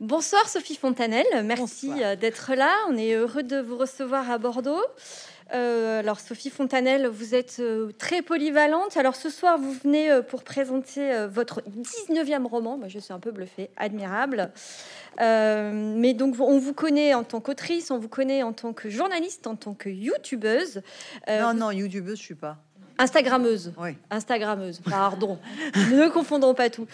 Bonsoir Sophie Fontanelle, merci Bonsoir. d'être là. On est heureux de vous recevoir à Bordeaux. Euh, alors Sophie Fontanelle, vous êtes euh, très polyvalente. Alors ce soir, vous venez euh, pour présenter euh, votre 19e roman. Moi, je suis un peu bluffée, admirable. Euh, mais donc on vous connaît en tant qu'autrice, on vous connaît en tant que journaliste, en tant que youtubeuse, euh, non, non, youtubeuse, je suis pas. Instagrammeuse. Oui. Instagrammeuse, pardon, ne confondons pas tout.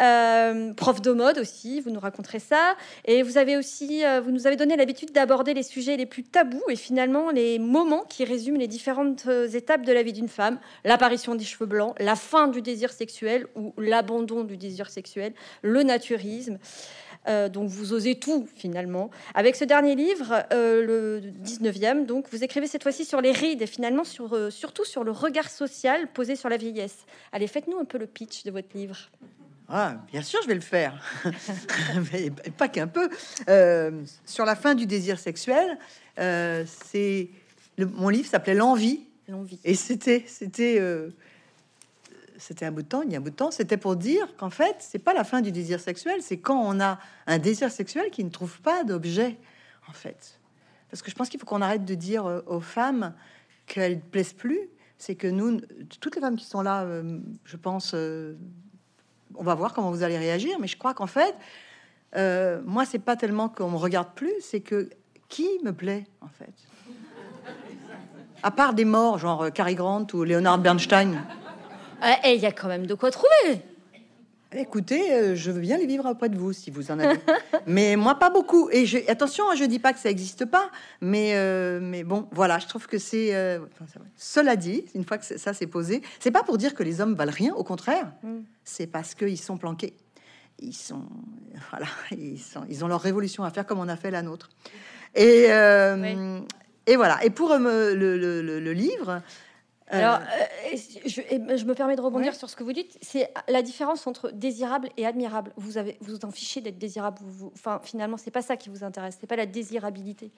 Euh, prof de mode aussi, vous nous raconterez ça. Et vous avez aussi, euh, vous nous avez donné l'habitude d'aborder les sujets les plus tabous et finalement les moments qui résument les différentes euh, étapes de la vie d'une femme. L'apparition des cheveux blancs, la fin du désir sexuel ou l'abandon du désir sexuel, le naturisme. Euh, donc vous osez tout finalement. Avec ce dernier livre, euh, le 19e, donc vous écrivez cette fois-ci sur les rides et finalement sur, euh, surtout sur le regard social posé sur la vieillesse. Allez, faites-nous un peu le pitch de votre livre. Ah, bien sûr, je vais le faire. Mais pas qu'un peu. Sur la fin du désir sexuel, c'est mon livre s'appelait L'envie L'envie. et c'était c'était c'était un bout de temps. Il y a un bout de temps, c'était pour dire qu'en fait, c'est pas la fin du désir sexuel, c'est quand on a un désir sexuel qui ne trouve pas d'objet, en fait. Parce que je pense qu'il faut qu'on arrête de dire euh, aux femmes qu'elles ne plaisent plus. C'est que nous, toutes les femmes qui sont là, euh, je pense, euh, on va voir comment vous allez réagir, mais je crois qu'en fait, moi, c'est pas tellement qu'on me regarde plus, c'est que qui me plaît, en fait. À part des morts, genre Cary Grant ou Leonard Bernstein. Eh, il y a quand même de quoi trouver. Écoutez, euh, je veux bien les vivre auprès de vous si vous en avez. mais moi, pas beaucoup. Et je, attention, hein, je dis pas que ça n'existe pas, mais, euh, mais bon, voilà, je trouve que c'est. euh. Cela dit, une fois que ça s'est posé, c'est pas pour dire que les hommes valent rien, au contraire, Mm. c'est parce qu'ils sont planqués. Ils sont. Voilà, ils, sont, ils ont leur révolution à faire comme on a fait la nôtre. Et, Oui. et voilà. Et pour me- le, le- le- le livre. Euh, Alors, euh, je, et je me permets de rebondir Ouais. sur ce que vous dites. C'est la différence entre désirable et admirable. Vous avez, vous vous en fichez d'être désirable. Vous, vous- enfin, finalement, c'est pas ça qui vous intéresse. C'est pas la désirabilité.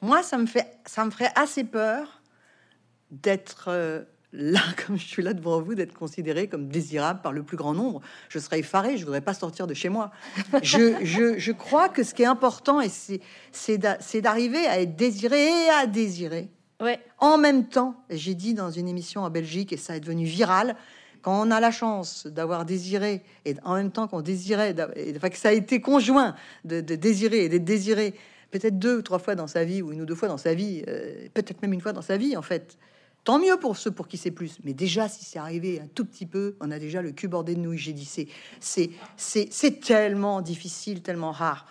Moi, ça me fait, ça me ferait assez peur d'être euh, là, comme je suis là devant vous, d'être considéré comme désirable par le plus grand nombre. Je serais effaré, je voudrais pas sortir de chez moi. Je, je, je crois que ce qui est important, et c'est d'arriver à être désiré et à désirer En même temps. J'ai dit dans une émission en Belgique, et ça est devenu viral. Quand on a la chance d'avoir désiré, et en même temps qu'on désirait, enfin, que ça a été conjoint de, désirer et d'être désiré, peut-être deux ou trois fois dans sa vie, ou une ou deux fois dans sa vie, euh, peut-être même une fois dans sa vie, en fait. Tant mieux pour ceux pour qui c'est plus. Mais déjà, si c'est arrivé un tout petit peu, on a déjà le cul bordé de nouilles. J'ai dit, c'est tellement difficile, tellement rare.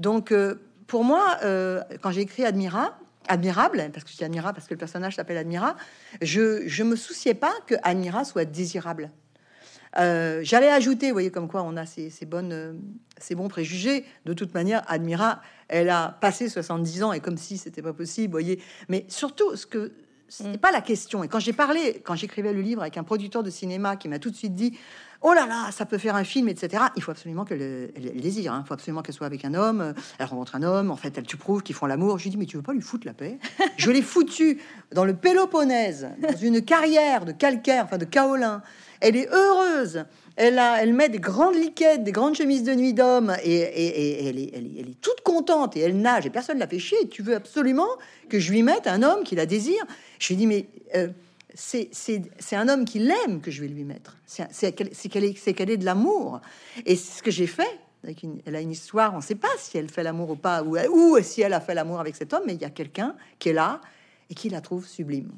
Donc, euh, pour moi, euh, quand j'ai écrit Admira, admirable, parce que je dis Admira parce que le personnage s'appelle Admira, je, je me souciais pas que Admira soit désirable. Euh, J'allais ajouter, vous voyez, comme quoi on a ces, ces bonnes, euh, ces bons préjugés. De toute manière, Admira, elle a passé 70 ans et comme si c'était pas possible, vous voyez. Mais surtout, ce que c'était Mm. pas la question. Et quand j'ai parlé, quand j'écrivais le livre avec un producteur de cinéma qui m'a tout de suite dit, oh là là, ça peut faire un film, etc. Il faut absolument qu'elle elle, elle désire. hein. Il faut absolument qu'elle soit avec un homme. euh, Elle rencontre un homme. En fait, elle tu prouves qu'ils font l'amour. Je lui dis, mais tu veux pas lui foutre la paix? Je l'ai foutu dans le Péloponnèse, dans une carrière de calcaire, enfin de kaolin. Elle est heureuse. Elle, a, elle met des grandes liquettes, des grandes chemises de nuit d'homme, et, et- et elle, est, elle, est, elle est toute contente, et elle nage, et personne ne la fait chier. Tu veux absolument que je lui mette un homme qui la désire? Je lui dis, mais euh, c'est un homme qui l'aime que je vais lui mettre. C'est qu'elle est, de l'amour. Et ce que j'ai fait. Avec une- elle a une histoire, on ne sait pas si elle fait l'amour ou pas, ou, ou si elle a fait l'amour avec cet homme, mais il y a quelqu'un qui est là et qui la trouve sublime.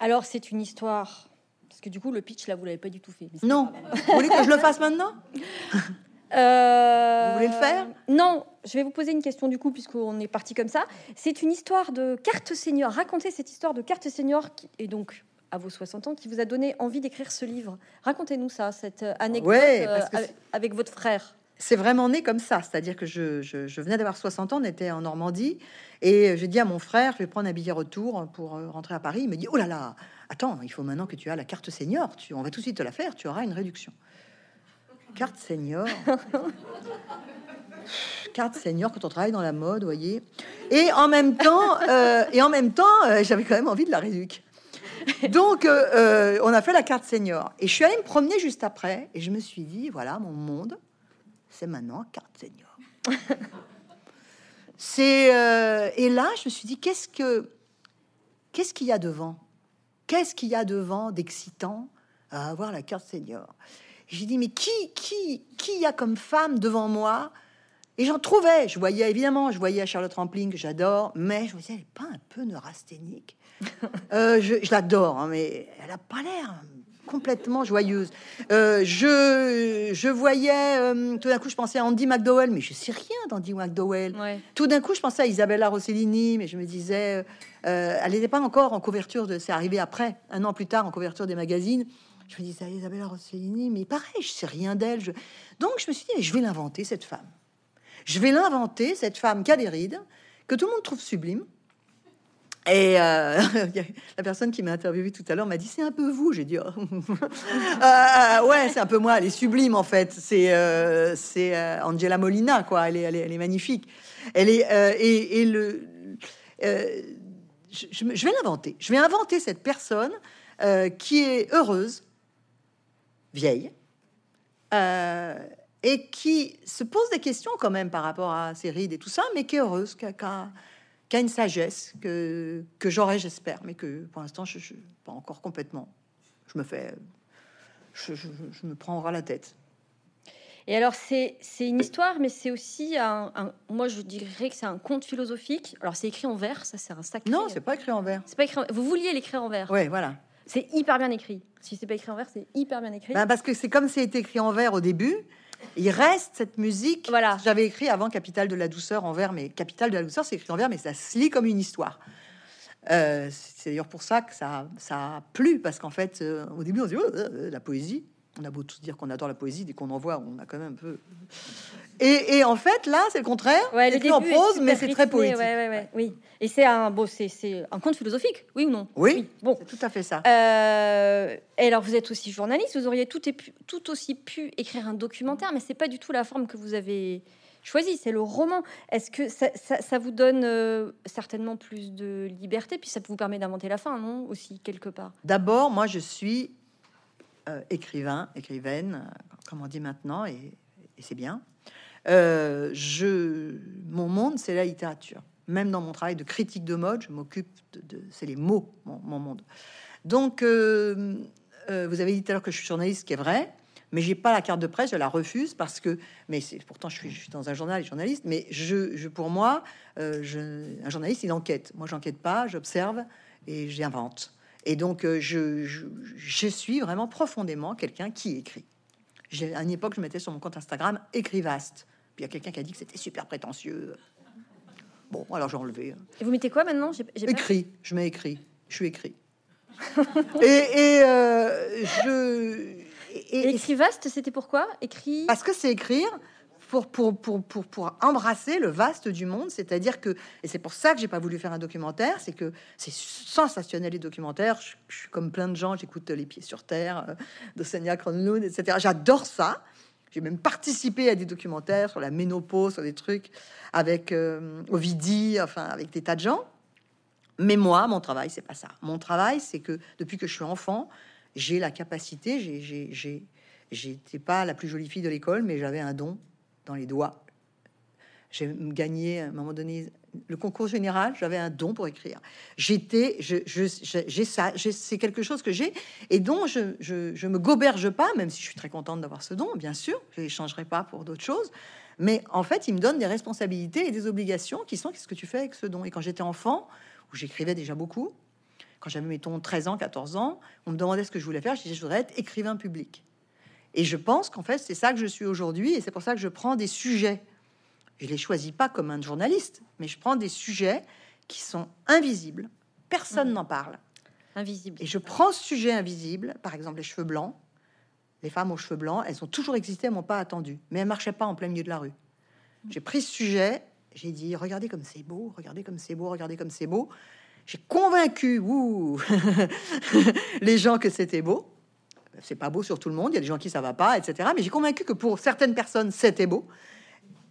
Alors, c'est une histoire. Parce que du coup, le pitch, là, vous l'avez pas du tout fait. Mais Non, vous voulez que je le fasse maintenant? Euh, Vous voulez le faire? Non, je vais vous poser une question du coup, puisqu'on est parti comme ça. C'est une histoire de carte senior. Racontez cette histoire de carte senior, qui est donc à vos 60 ans, qui vous a donné envie d'écrire ce livre. Racontez-nous ça, cette euh, anecdote Ouais, euh, parce que avec, avec votre frère. C'est vraiment né comme ça, c'est-à-dire que je, je- je venais d'avoir 60 ans, on était en Normandie, et j'ai dit à mon frère, je vais prendre un billet retour pour euh, rentrer à Paris. Il me dit, oh là là, attends, il faut maintenant que tu as la carte senior, tu, on va tout de suite te la faire, tu auras une réduction. Carte senior. Carte senior quand on travaille dans la mode, voyez. Et en même temps, euh, et en même temps, euh, j'avais quand même envie de la réduc. Donc, euh, on a fait la carte senior. Et je suis allée me promener juste après, et je me suis dit, voilà, mon monde, c'est maintenant carte senior. c'est et là, je me suis dit qu'est-ce que qu'est-ce qu'il y a devant? Qu'est-ce qu'il y a devant d'excitant à avoir la carte senior? J'ai dit mais qui qui qui y a comme femme devant moi? Et j'en trouvais. Je voyais évidemment, je voyais Charlotte Rampling que j'adore, mais je me disais, elle est pas un peu neurasthénique? euh, je, je l'adore, hein, mais elle a pas l'air complètement joyeuse. Euh, je, je voyais, euh, tout d'un coup, je pensais à Andy McDowell, mais je sais rien d'Andy McDowell. Ouais. Tout d'un coup, je pensais à Isabella Rossellini, mais je me disais, euh, elle n'était pas encore en couverture de. C'est arrivé après, un an plus tard, en couverture des magazines. Je me disais, Isabella Rossellini, mais pareil, je sais rien d'elle. Je... Donc, je me suis dit, je vais l'inventer, cette femme. Je vais l'inventer, cette femme qui a des rides, que tout le monde trouve sublime. Et euh, la personne qui m'a interviewé tout à l'heure m'a dit c'est un peu vous. J'ai dit oh. euh, ouais c'est un peu moi. Elle est sublime en fait. C'est euh, c'est euh, Angela Molina quoi. Elle est, elle est, magnifique. Elle est euh, et, et le euh, je, vais l'inventer. Je vais inventer cette personne euh, qui est heureuse, vieille, euh, et qui se pose des questions quand même par rapport à ses rides et tout ça, mais qui est heureuse, qui a, qui a- qui a une sagesse que, que j'aurai, j'espère, mais que pour l'instant, je ne pas encore complètement. Je me fais. Je, je- je me la tête. Et alors, c'est une histoire, mais c'est aussi un, un- Moi, je dirais que c'est un conte philosophique. Alors, c'est écrit en vers, ça, c'est un sacré. Non, c'est pas écrit en vers. C'est pas écrit. en- Vous vouliez l'écrire en vers. Ouais, voilà. C'est hyper bien écrit. Si c'est pas écrit en vers, c'est hyper bien écrit. Ben, parce que c'est comme c'est écrit en vers au début. Il reste cette musique. Voilà. J'avais écrit avant Capitale de la douceur en vers, mais Capitale de la douceur, c'est écrit en vers, mais ça se lit comme une histoire. Euh, c'est d'ailleurs pour ça que ça, ça a plu, parce qu'en fait, euh, au début, on se dit, Oh, euh, la poésie. On a beau tous dire qu'on adore la poésie, dès qu'on en voit, on a quand même un peu. Et, et en fait, là, c'est le contraire. Ouais, c'est en prose, mais c'est très poétique. ouais, ouais, oui. Et c'est un bon, c'est un conte philosophique, oui ou non? Oui. Bon. C'est tout à fait ça. Euh, et alors, vous êtes aussi journaliste. Vous auriez tout, aussi pu écrire un documentaire, mais c'est pas du tout la forme que vous avez choisie. C'est le roman. Est-ce que ça, ça- ça vous donne euh, certainement plus de liberté, puis ça vous permet d'inventer la fin, non Aussi quelque part? D'abord, moi, je suis euh, écrivain, écrivaine, comme on dit maintenant, et, et c'est bien. Euh, je, mon monde, c'est la littérature. Même dans mon travail de critique de mode, je m'occupe de, c'est les mots, mon, mon monde. Donc, euh, euh, vous avez dit tout à l'heure que je suis journaliste, ce qui est vrai, mais j'ai pas la carte de presse, je la refuse parce que, mais c'est pourtant je suis, dans un journal, journaliste, mais je, je pour moi, je, un journaliste, il enquête. Moi, j'enquête pas, j'observe et j'invente. Et donc, je, je, je suis vraiment profondément quelqu'un qui écrit. À une époque, je mettais sur mon compte Instagram écrivaste. Puis il y a quelqu'un qui a dit que c'était super prétentieux. Bon, alors j'ai enlevé. Et vous mettez quoi maintenant? Pas- Écrit, je mets écrit. Je suis écrit. et et euh, je. et- Écrit vaste, c'était pourquoi Écrit. parce que c'est écrire pour, pour, pour, pour, pour embrasser le vaste du monde. C'est-à-dire que, et c'est pour ça que j'ai pas voulu faire un documentaire, c'est que c'est sensationnel les documentaires. Je, je suis comme plein de gens, j'écoute Les Pieds sur Terre, euh, de Kronlund, etc. J'adore ça. J'ai même participé à des documentaires sur la ménopause, sur des trucs avec euh, Ovidie, enfin avec des tas de gens. Mais moi, mon travail, c'est pas ça. Mon travail, c'est que depuis que je suis enfant, j'ai la capacité, j'étais pas la plus jolie fille de l'école, mais j'avais un don dans les doigts. J'ai gagné à un moment donné le concours général, j'avais un don pour écrire. J'étais, ça, c'est quelque chose que j'ai et dont je, je, je me goberge pas, même si je suis très contente d'avoir ce don, bien sûr, je l'échangerai pas pour d'autres choses. Mais en fait, il me donne des responsabilités et des obligations qui sont qu'est-ce que tu fais avec ce don? Et quand j'étais enfant, où j'écrivais déjà beaucoup, quand j'avais, mettons, 13 ans, 14 ans, on me demandait ce que je voulais faire. Je disais, je voudrais être écrivain public. Et je pense qu'en fait, c'est ça que je suis aujourd'hui. Et c'est pour ça que je prends des sujets. Je les choisis pas comme un journaliste, mais je prends des sujets qui sont invisibles. Personne n'en parle. Invisible. Et je prends ce sujet invisible, par exemple les cheveux blancs. Les femmes aux cheveux blancs, elles ont toujours existé, elles m'ont pas attendu, mais elles marchaient pas en plein milieu de la rue. J'ai pris ce sujet, j'ai dit regardez comme c'est beau, regardez comme c'est beau, regardez comme c'est beau. J'ai convaincu ouh, les gens que c'était beau. C'est pas beau sur tout le monde, il y a des gens qui ça va pas, etc. Mais j'ai convaincu que pour certaines personnes c'était beau.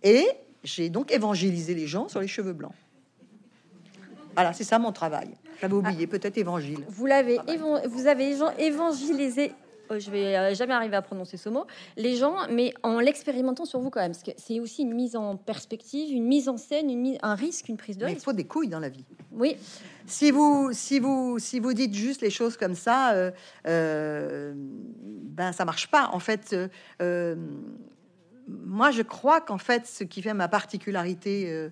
Et j'ai donc évangélisé les gens sur les cheveux blancs. Voilà, c'est ça mon travail. J'avais oublié, peut-être évangile. Vous l'avez, évan- vous avez évan- évangélisé euh, je vais euh, jamais arriver à prononcer ce mot, les gens, mais en l'expérimentant sur vous quand même, parce que c'est aussi une mise en perspective, une mise en scène, une mise, un risque, une prise de Mais il risque. faut des couilles dans la vie. Oui, Si vous, si vous, si vous dites juste les choses comme ça, euh, euh, ben ça marche pas. En fait, euh, euh, moi je crois qu'en fait, ce qui fait ma particularité euh,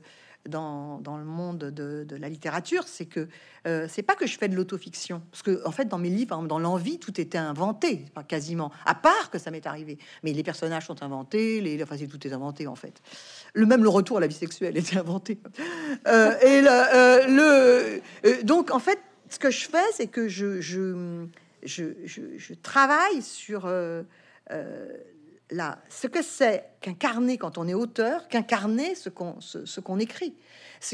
dans, dans le monde de, de la littérature, c'est que euh, c'est pas que je fais de l'autofiction, parce que en fait, dans mes livres, exemple, dans l'envie, tout était inventé, quasiment, à part que ça m'est arrivé. Mais les personnages sont inventés, les, enfin, c'est- tout est inventé en fait. Le même le retour à la vie sexuelle était inventé. Euh, et euh, le- donc en fait, ce que je fais, c'est que je, je, je, je- travaille sur la, ce que c'est qu'incarner quand on est auteur, qu'incarner ce qu'on ce, ce qu'on écrit.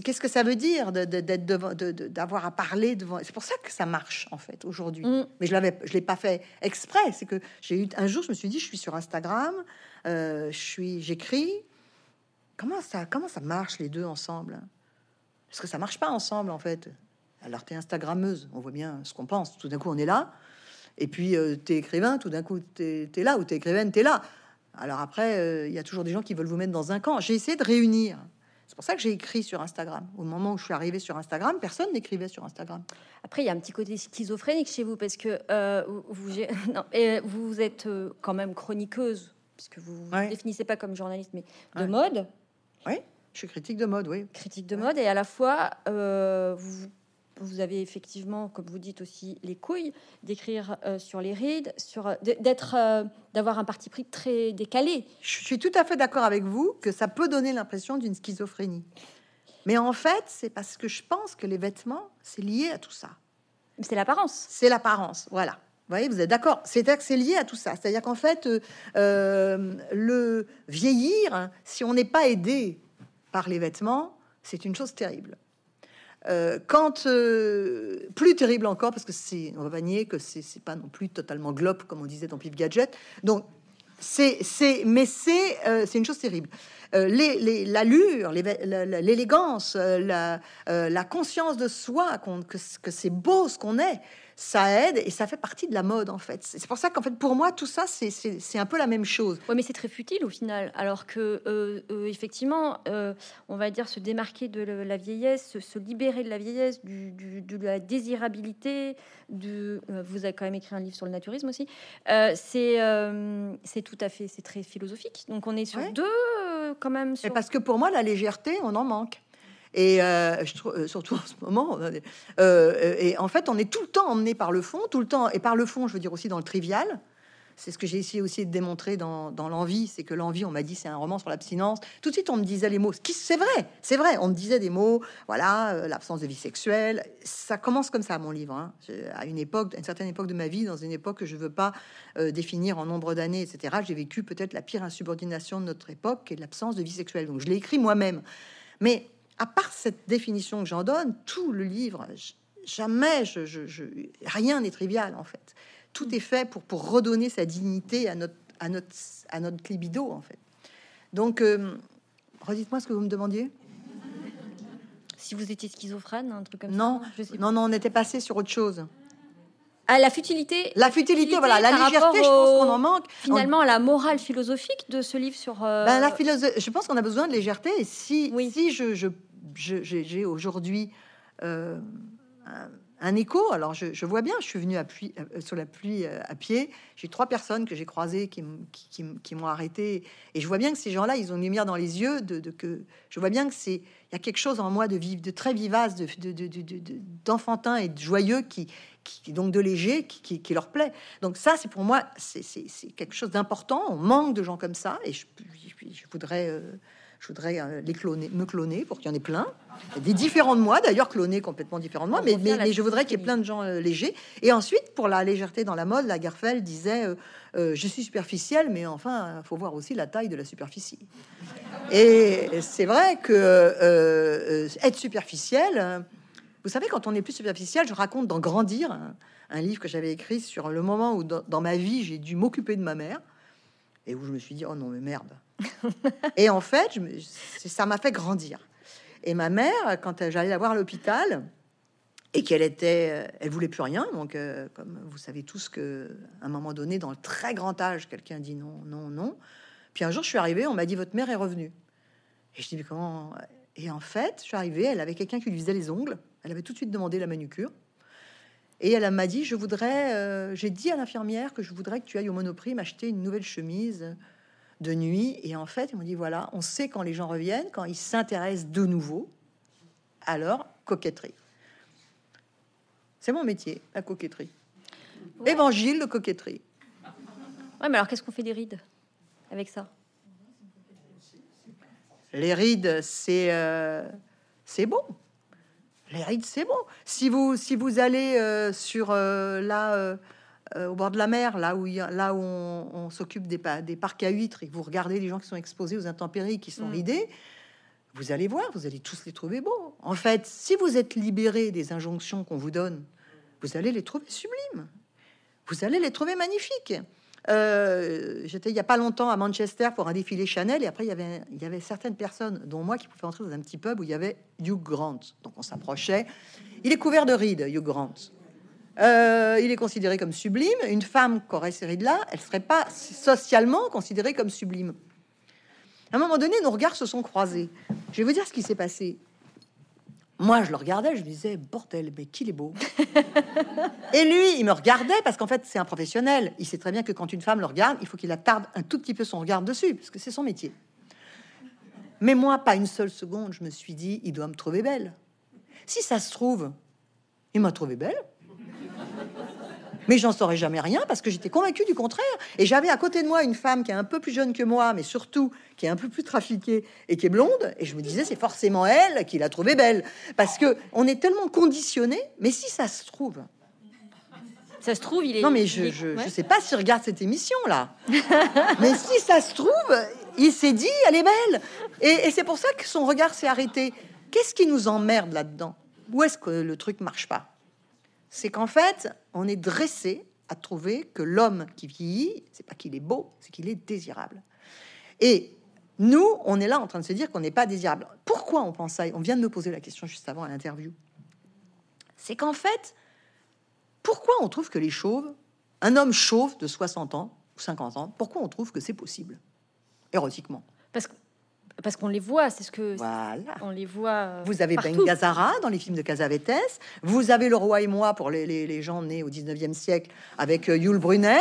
Qu'est-ce que ça veut dire d'être devant, de- de- d'avoir à parler devant? C'est pour ça que ça marche en fait aujourd'hui. Mm. Mais je l'avais, je l'ai pas fait exprès. C'est que j'ai eu un jour, je me suis dit, je suis sur Instagram, euh, je suis, j'écris. Comment ça, comment ça marche les deux ensemble? Parce que ça marche pas ensemble en fait. Alors tu es Instagrammeuse, on voit bien ce qu'on pense. Tout d'un coup, on est là. Et puis euh, tu es écrivain, tout d'un coup, tu es, là. Ou tu es écrivaine, tu es là. Alors après, euh, il y a toujours des gens qui veulent vous mettre dans un camp. J'ai essayé de réunir. C'est pour ça que j'ai écrit sur Instagram. Au moment où je suis arrivée sur Instagram, personne n'écrivait sur Instagram. Après, il y a un petit côté schizophrénique chez vous parce que euh, vous, non, et vous êtes euh, quand même chroniqueuse, puisque vous ne Ouais. vous définissez pas comme journaliste, mais de Ouais. mode, Oui, je suis critique de mode, oui. critique de mode, et à la fois, euh, vous, vous avez effectivement, comme vous dites aussi, les couilles d'écrire euh, sur les rides, sur d- d'être, euh, d'avoir un parti pris très décalé. Je suis tout à fait d'accord avec vous que ça peut donner l'impression d'une schizophrénie. Mais en fait, c'est parce que je pense que les vêtements, c'est lié à tout ça. C'est l'apparence. C'est l'apparence, voilà. Vous voyez, vous êtes d'accord c'est lié à tout ça. C'est-à-dire qu'en fait, euh, euh, le vieillir, si on n'est pas aidé par les vêtements, c'est une chose terrible. Euh, quand euh, plus terrible encore, parce que c'est, on va pas nier que c'est, pas non plus totalement globe comme on disait dans Pif Gadget. Donc c'est, c'est, mais c'est, euh, c'est une chose terrible. L'allure, les l'élégance, la, la conscience de soi, que, que c'est beau ce qu'on est, ça aide et ça fait partie de la mode en fait. C'est pour ça qu'en fait pour moi tout ça c'est, un peu la même chose. Oui, mais c'est très futile au final. Alors que, euh, euh, effectivement, euh, on va dire se démarquer de la vieillesse, se, se libérer de la vieillesse, du, du- de la désirabilité. Du, vous avez quand même écrit un livre sur le naturisme aussi. C'est, tout à fait, c'est très philosophique. Donc on est sur Ouais. deux, quand même. Et parce que pour moi, la légèreté, on en manque. Et euh, je trouve, euh, surtout en ce moment, euh, et en fait, on est tout le temps emmené par le fond, tout le temps, et par le fond, je veux dire aussi dans le trivial. C'est ce que j'ai essayé aussi de démontrer dans, l'envie, c'est que l'envie, on m'a dit, c'est un roman sur l'abstinence. Tout de suite, on me disait les mots. C'est vrai, c'est vrai. On me disait des mots, voilà, l'absence de vie sexuelle. Ça commence comme ça, mon livre. hein. À une époque, à une certaine époque de ma vie, dans une époque que je veux pas définir en nombre d'années, etc. J'ai vécu peut-être la pire insubordination de notre époque, qui est l'absence de vie sexuelle. Donc, je l'ai écrit moi-même. Mais à part cette définition que j'en donne, tout le livre, jamais, je, je- je- rien n'est trivial en fait. Tout est fait pour, pour redonner sa dignité à notre, à notre, à notre libido en fait. Donc, euh, redites-moi ce que vous me demandiez. Si vous étiez schizophrène, un truc comme Non, ça. Je sais pas. non, non, on était passé sur autre chose. Ah, la futilité. La futilité, voilà, la légèreté, rapport je pense au- qu'on en manque. Finalement, la morale philosophique de ce livre sur. euh, Ben, la philosophie, je pense qu'on a besoin de légèreté. Et si, Oui. si je, je, je- j'ai, aujourd'hui euh, un, écho, alors je, vois bien, je suis venue à pluie- euh, sur la pluie euh, à pied. J'ai trois personnes que j'ai croisées qui, m'ont arrêté. Et je vois bien que ces gens-là, ils ont une lumière dans les yeux. De, que je vois bien que c'est il y a quelque chose en moi de vivre, de très vivace, de, de, de- d'enfantin et de joyeux qui, qui donc de léger, qui, leur plaît. Donc ça, c'est pour moi, c'est, quelque chose d'important. On manque de gens comme ça, et je, voudrais, je voudrais euh, les cloner, me cloner pour qu'il y en ait plein, des différents de moi, d'ailleurs clonés complètement différents de moi, On mais, je voudrais qu'il y ait plein de gens euh, légers. Et ensuite, pour la légèreté dans la mode, la Garfeld disait, euh, euh, je suis superficielle, mais enfin, il faut voir aussi la taille de la superficie. Et c'est vrai que être superficiel, vous savez, quand on est plus superficiel, je raconte dans Grandir, un, un livre que j'avais écrit sur le moment où dans, dans ma vie j'ai dû m'occuper de ma mère et où je me suis dit oh non mais merde. Et en fait, ça m'a fait grandir. Et ma mère, quand j'allais la voir à l'hôpital, et qu'elle était, euh, elle voulait plus rien. Donc, euh, comme vous savez tous que, à un moment donné, dans le très grand âge, quelqu'un dit non, non, non. Puis un jour, je suis arrivée, on m'a dit votre mère est revenue. Et je dis mais comment Et en fait, je suis arrivée, elle avait quelqu'un qui lui faisait les ongles. Elle avait tout de suite demandé la manucure. Et elle m'a dit je voudrais, euh, j'ai dit à l'infirmière que je voudrais que tu ailles au Monoprix m'acheter une nouvelle chemise de nuit. Et en fait, ils m'ont dit voilà, on sait quand les gens reviennent, quand ils s'intéressent de nouveau. Alors, coquetterie. C'est mon métier, la coquetterie. Évangile de coquetterie. Ouais, mais alors qu'est-ce qu'on fait des rides avec ça? Les rides, c'est euh, c'est bon. Les rides, c'est bon. Si vous si vous allez euh, sur euh, là euh, au bord de la mer, là où il y a- là où on, on s'occupe des, des parcs à huîtres et que vous regardez les gens qui sont exposés aux intempéries, qui sont Mm. ridés, vous allez voir, vous allez tous les trouver beaux. En fait, si vous êtes libéré des injonctions qu'on vous donne, vous allez les trouver sublimes. Vous allez les trouver magnifiques. Euh, J'étais il y a pas longtemps à Manchester pour un défilé Chanel et après il y avait il y avait certaines personnes, dont moi, qui pouvaient entrer dans un petit pub où il y avait Hugh Grant. Donc on s'approchait. Il est couvert de rides, Hugh Grant. Euh, il est considéré comme sublime. Une femme qui aurait ces rides-là, elle serait pas socialement considérée comme sublime. À un moment donné, nos regards se sont croisés. Je vais vous dire ce qui s'est passé. Moi, je le regardais, je me disais, bordel, mais qu'il est beau. Et lui, il me regardait parce qu'en fait, c'est un professionnel. Il sait très bien que quand une femme le regarde, il faut qu'il attarde un tout petit peu son regard dessus, parce que c'est son métier. Mais moi, pas une seule seconde, je me suis dit, il doit me trouver belle. Si ça se trouve, il m'a trouvé belle. Mais j'en saurais jamais rien parce que j'étais convaincue du contraire. Et j'avais à côté de moi une femme qui est un peu plus jeune que moi, mais surtout qui est un peu plus trafiquée et qui est blonde. Et je me disais, c'est forcément elle qui l'a trouvée belle. Parce que on est tellement conditionné. Mais si ça se trouve, Ça se trouve, il est. non, mais je, je, ouais. je sais pas s'il regarde cette émission là. mais si ça se trouve, il s'est dit, elle est belle. Et, et c'est pour ça que son regard s'est arrêté. Qu'est-ce qui nous emmerde là-dedans? Où est-ce que le truc marche pas? C'est qu'en fait, on est dressé à trouver que l'homme qui vieillit, c'est pas qu'il est beau, c'est qu'il est désirable. Et nous, on est là en train de se dire qu'on n'est pas désirable. Pourquoi on pense ça? On vient de me poser la question juste avant à l'interview. C'est qu'en fait, pourquoi on trouve que les chauves, un homme chauve de 60 ans ou 50 ans, pourquoi on trouve que c'est possible? Érotiquement Parce que parce qu'on les voit, c'est ce que Voilà. on les voit. euh, Vous avez Ben. Gazzara dans les films de Casavetes. Vous avez Le Roi et moi pour les, les- les gens nés au 19e siècle avec euh, Yul Brunner,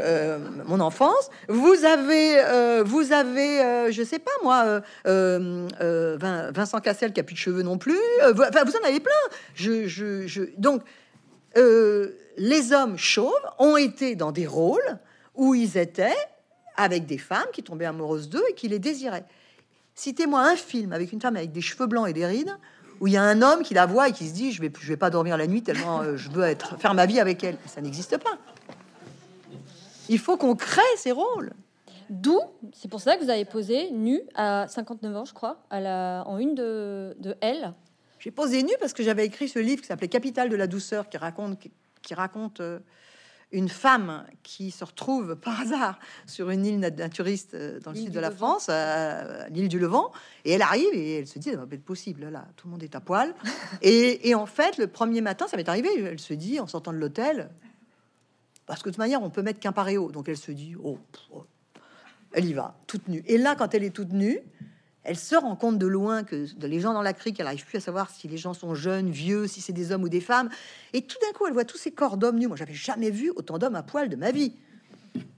euh, mon enfance. Vous avez, euh, vous avez, euh, je sais pas moi, Vin- Vincent Cassel qui a plus de cheveux non plus. Vous, enfin, vous en avez plein. Je, je, je- donc, les hommes chauves ont été dans des rôles où ils étaient avec des femmes qui tombaient amoureuses d'eux et qui les désiraient. Citez-moi un film avec une femme avec des cheveux blancs et des rides où il y a un homme qui la voit et qui se dit je vais je vais pas dormir la nuit tellement euh, je veux être faire ma vie avec elle. Ça n'existe pas. Il faut qu'on crée ces rôles. D'où, c'est pour ça que vous avez posé nu à 59 ans, je crois, à la, en une de, de Elle. J'ai posé nu parce que j'avais écrit ce livre qui s'appelait Capital de la douceur qui raconte qui raconte euh, une femme qui se retrouve par hasard sur une île naturiste euh, dans le sud de la Levant. France, euh, l'île du Levant, et elle arrive et elle se dit, ça va pas être possible, là, tout le monde est à poil. et, et en fait, le premier matin, ça m'est arrivé, elle se dit, en sortant de l'hôtel, parce que de toute manière, on peut mettre qu'un paréo, donc elle se dit, oh, oh. elle y va, toute nue. Et là, quand elle est toute nue, elle se rend compte de loin que les gens dans la crique, elle arrive plus à savoir si les gens sont jeunes, vieux, si c'est des hommes ou des femmes. Et tout d'un coup, elle voit tous ces corps d'hommes nus. Moi, j'avais jamais vu autant d'hommes à poil de ma vie.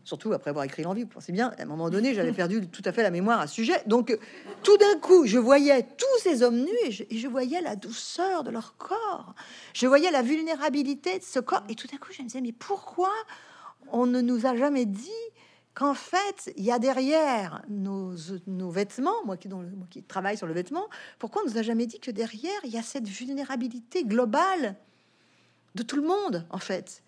Surtout après avoir écrit l'envie. Vous pensez bien, à un moment donné, j'avais perdu tout à fait la mémoire à ce sujet. Donc, tout d'un coup, je voyais tous ces hommes nus et je, et je voyais la douceur de leur corps. Je voyais la vulnérabilité de ce corps. Et tout d'un coup, je me disais, mais pourquoi on ne nous a jamais dit qu'en fait, il y a derrière nos, nos vêtements, moi qui, travaille sur le vêtement, pourquoi on nous a jamais dit que derrière, il y a cette vulnérabilité globale de tout le monde, en fait?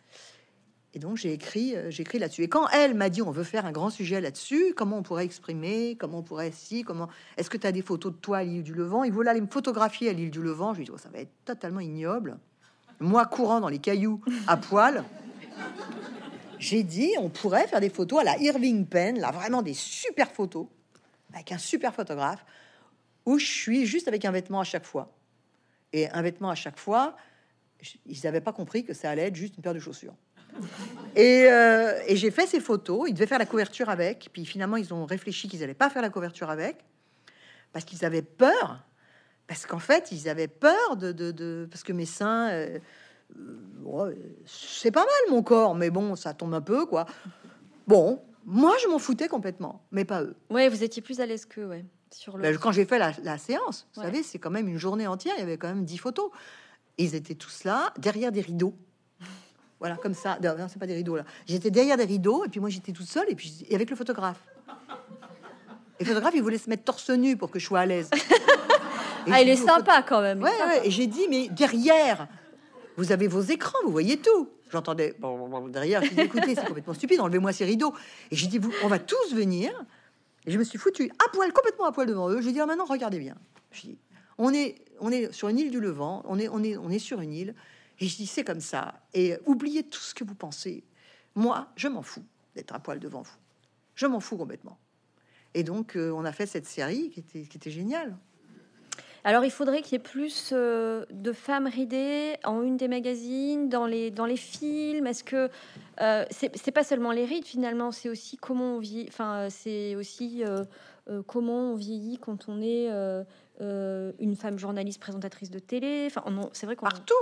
Et donc, j'ai écrit, euh, j'ai écrit là-dessus. Et quand elle m'a dit, on veut faire un grand sujet là-dessus, comment on pourrait exprimer, comment on pourrait si, comment, est-ce que tu as des photos de toi à l'île du Levant? Il voulait aller me photographier à l'île du Levant. Je lui dit, oh, ça va être totalement ignoble. Moi, courant dans les cailloux à poil. J'ai dit, on pourrait faire des photos à la Irving Penn, là, vraiment des super photos, avec un super photographe, où je suis juste avec un vêtement à chaque fois. Et un vêtement à chaque fois, ils n'avaient pas compris que ça allait être juste une paire de chaussures. Et, euh, et j'ai fait ces photos. Ils devaient faire la couverture avec. Puis finalement, ils ont réfléchi qu'ils n'allaient pas faire la couverture avec parce qu'ils avaient peur. Parce qu'en fait, ils avaient peur de, de, parce que mes seins, euh, c'est pas mal mon corps, mais bon, ça tombe un peu quoi. Bon, moi je m'en foutais complètement, mais pas eux. Ouais, vous étiez plus à l'aise que ouais sur le. Ben, quand j'ai fait la, la séance, vous Ouais. savez, c'est quand même une journée entière. Il y avait quand même dix photos. Ils étaient tous là, derrière des rideaux. Voilà, comme ça. Non, c'est pas des rideaux là. J'étais derrière des rideaux, et puis moi j'étais toute seule, et puis et avec le photographe. Et le photographe, il voulait se mettre torse nu pour que je sois à l'aise. Ah, il est sympa quand même. Ouais, ouais, et j'ai dit, mais derrière, vous avez vos écrans, vous voyez tout. J'entendais bon, derrière, j'ai dit, écoutez, c'est complètement stupide, enlevez-moi ces rideaux. Et j'ai dit, vous, on va tous venir. Et je me suis foutu à poil, complètement à poil devant eux. J'ai dit, ah, maintenant, regardez bien. Je dis, on est, sur une île du Levant, on est, sur une île. Et je dis, c'est comme ça. Et oubliez tout ce que vous pensez. Moi, je m'en fous d'être à poil devant vous. Je m'en fous complètement. Et donc, euh, on a fait cette série qui était, qui était géniale. Alors, il faudrait qu'il y ait plus euh, de femmes ridées en une des magazines, dans les, dans les films. Est-ce que euh, c'est c'est pas seulement les rides finalement, c'est aussi comment on vit. Enfin, c'est aussi euh, euh, comment on vieillit quand on est une femme journaliste présentatrice de télé. Enfin, c'est vrai qu'on. partout.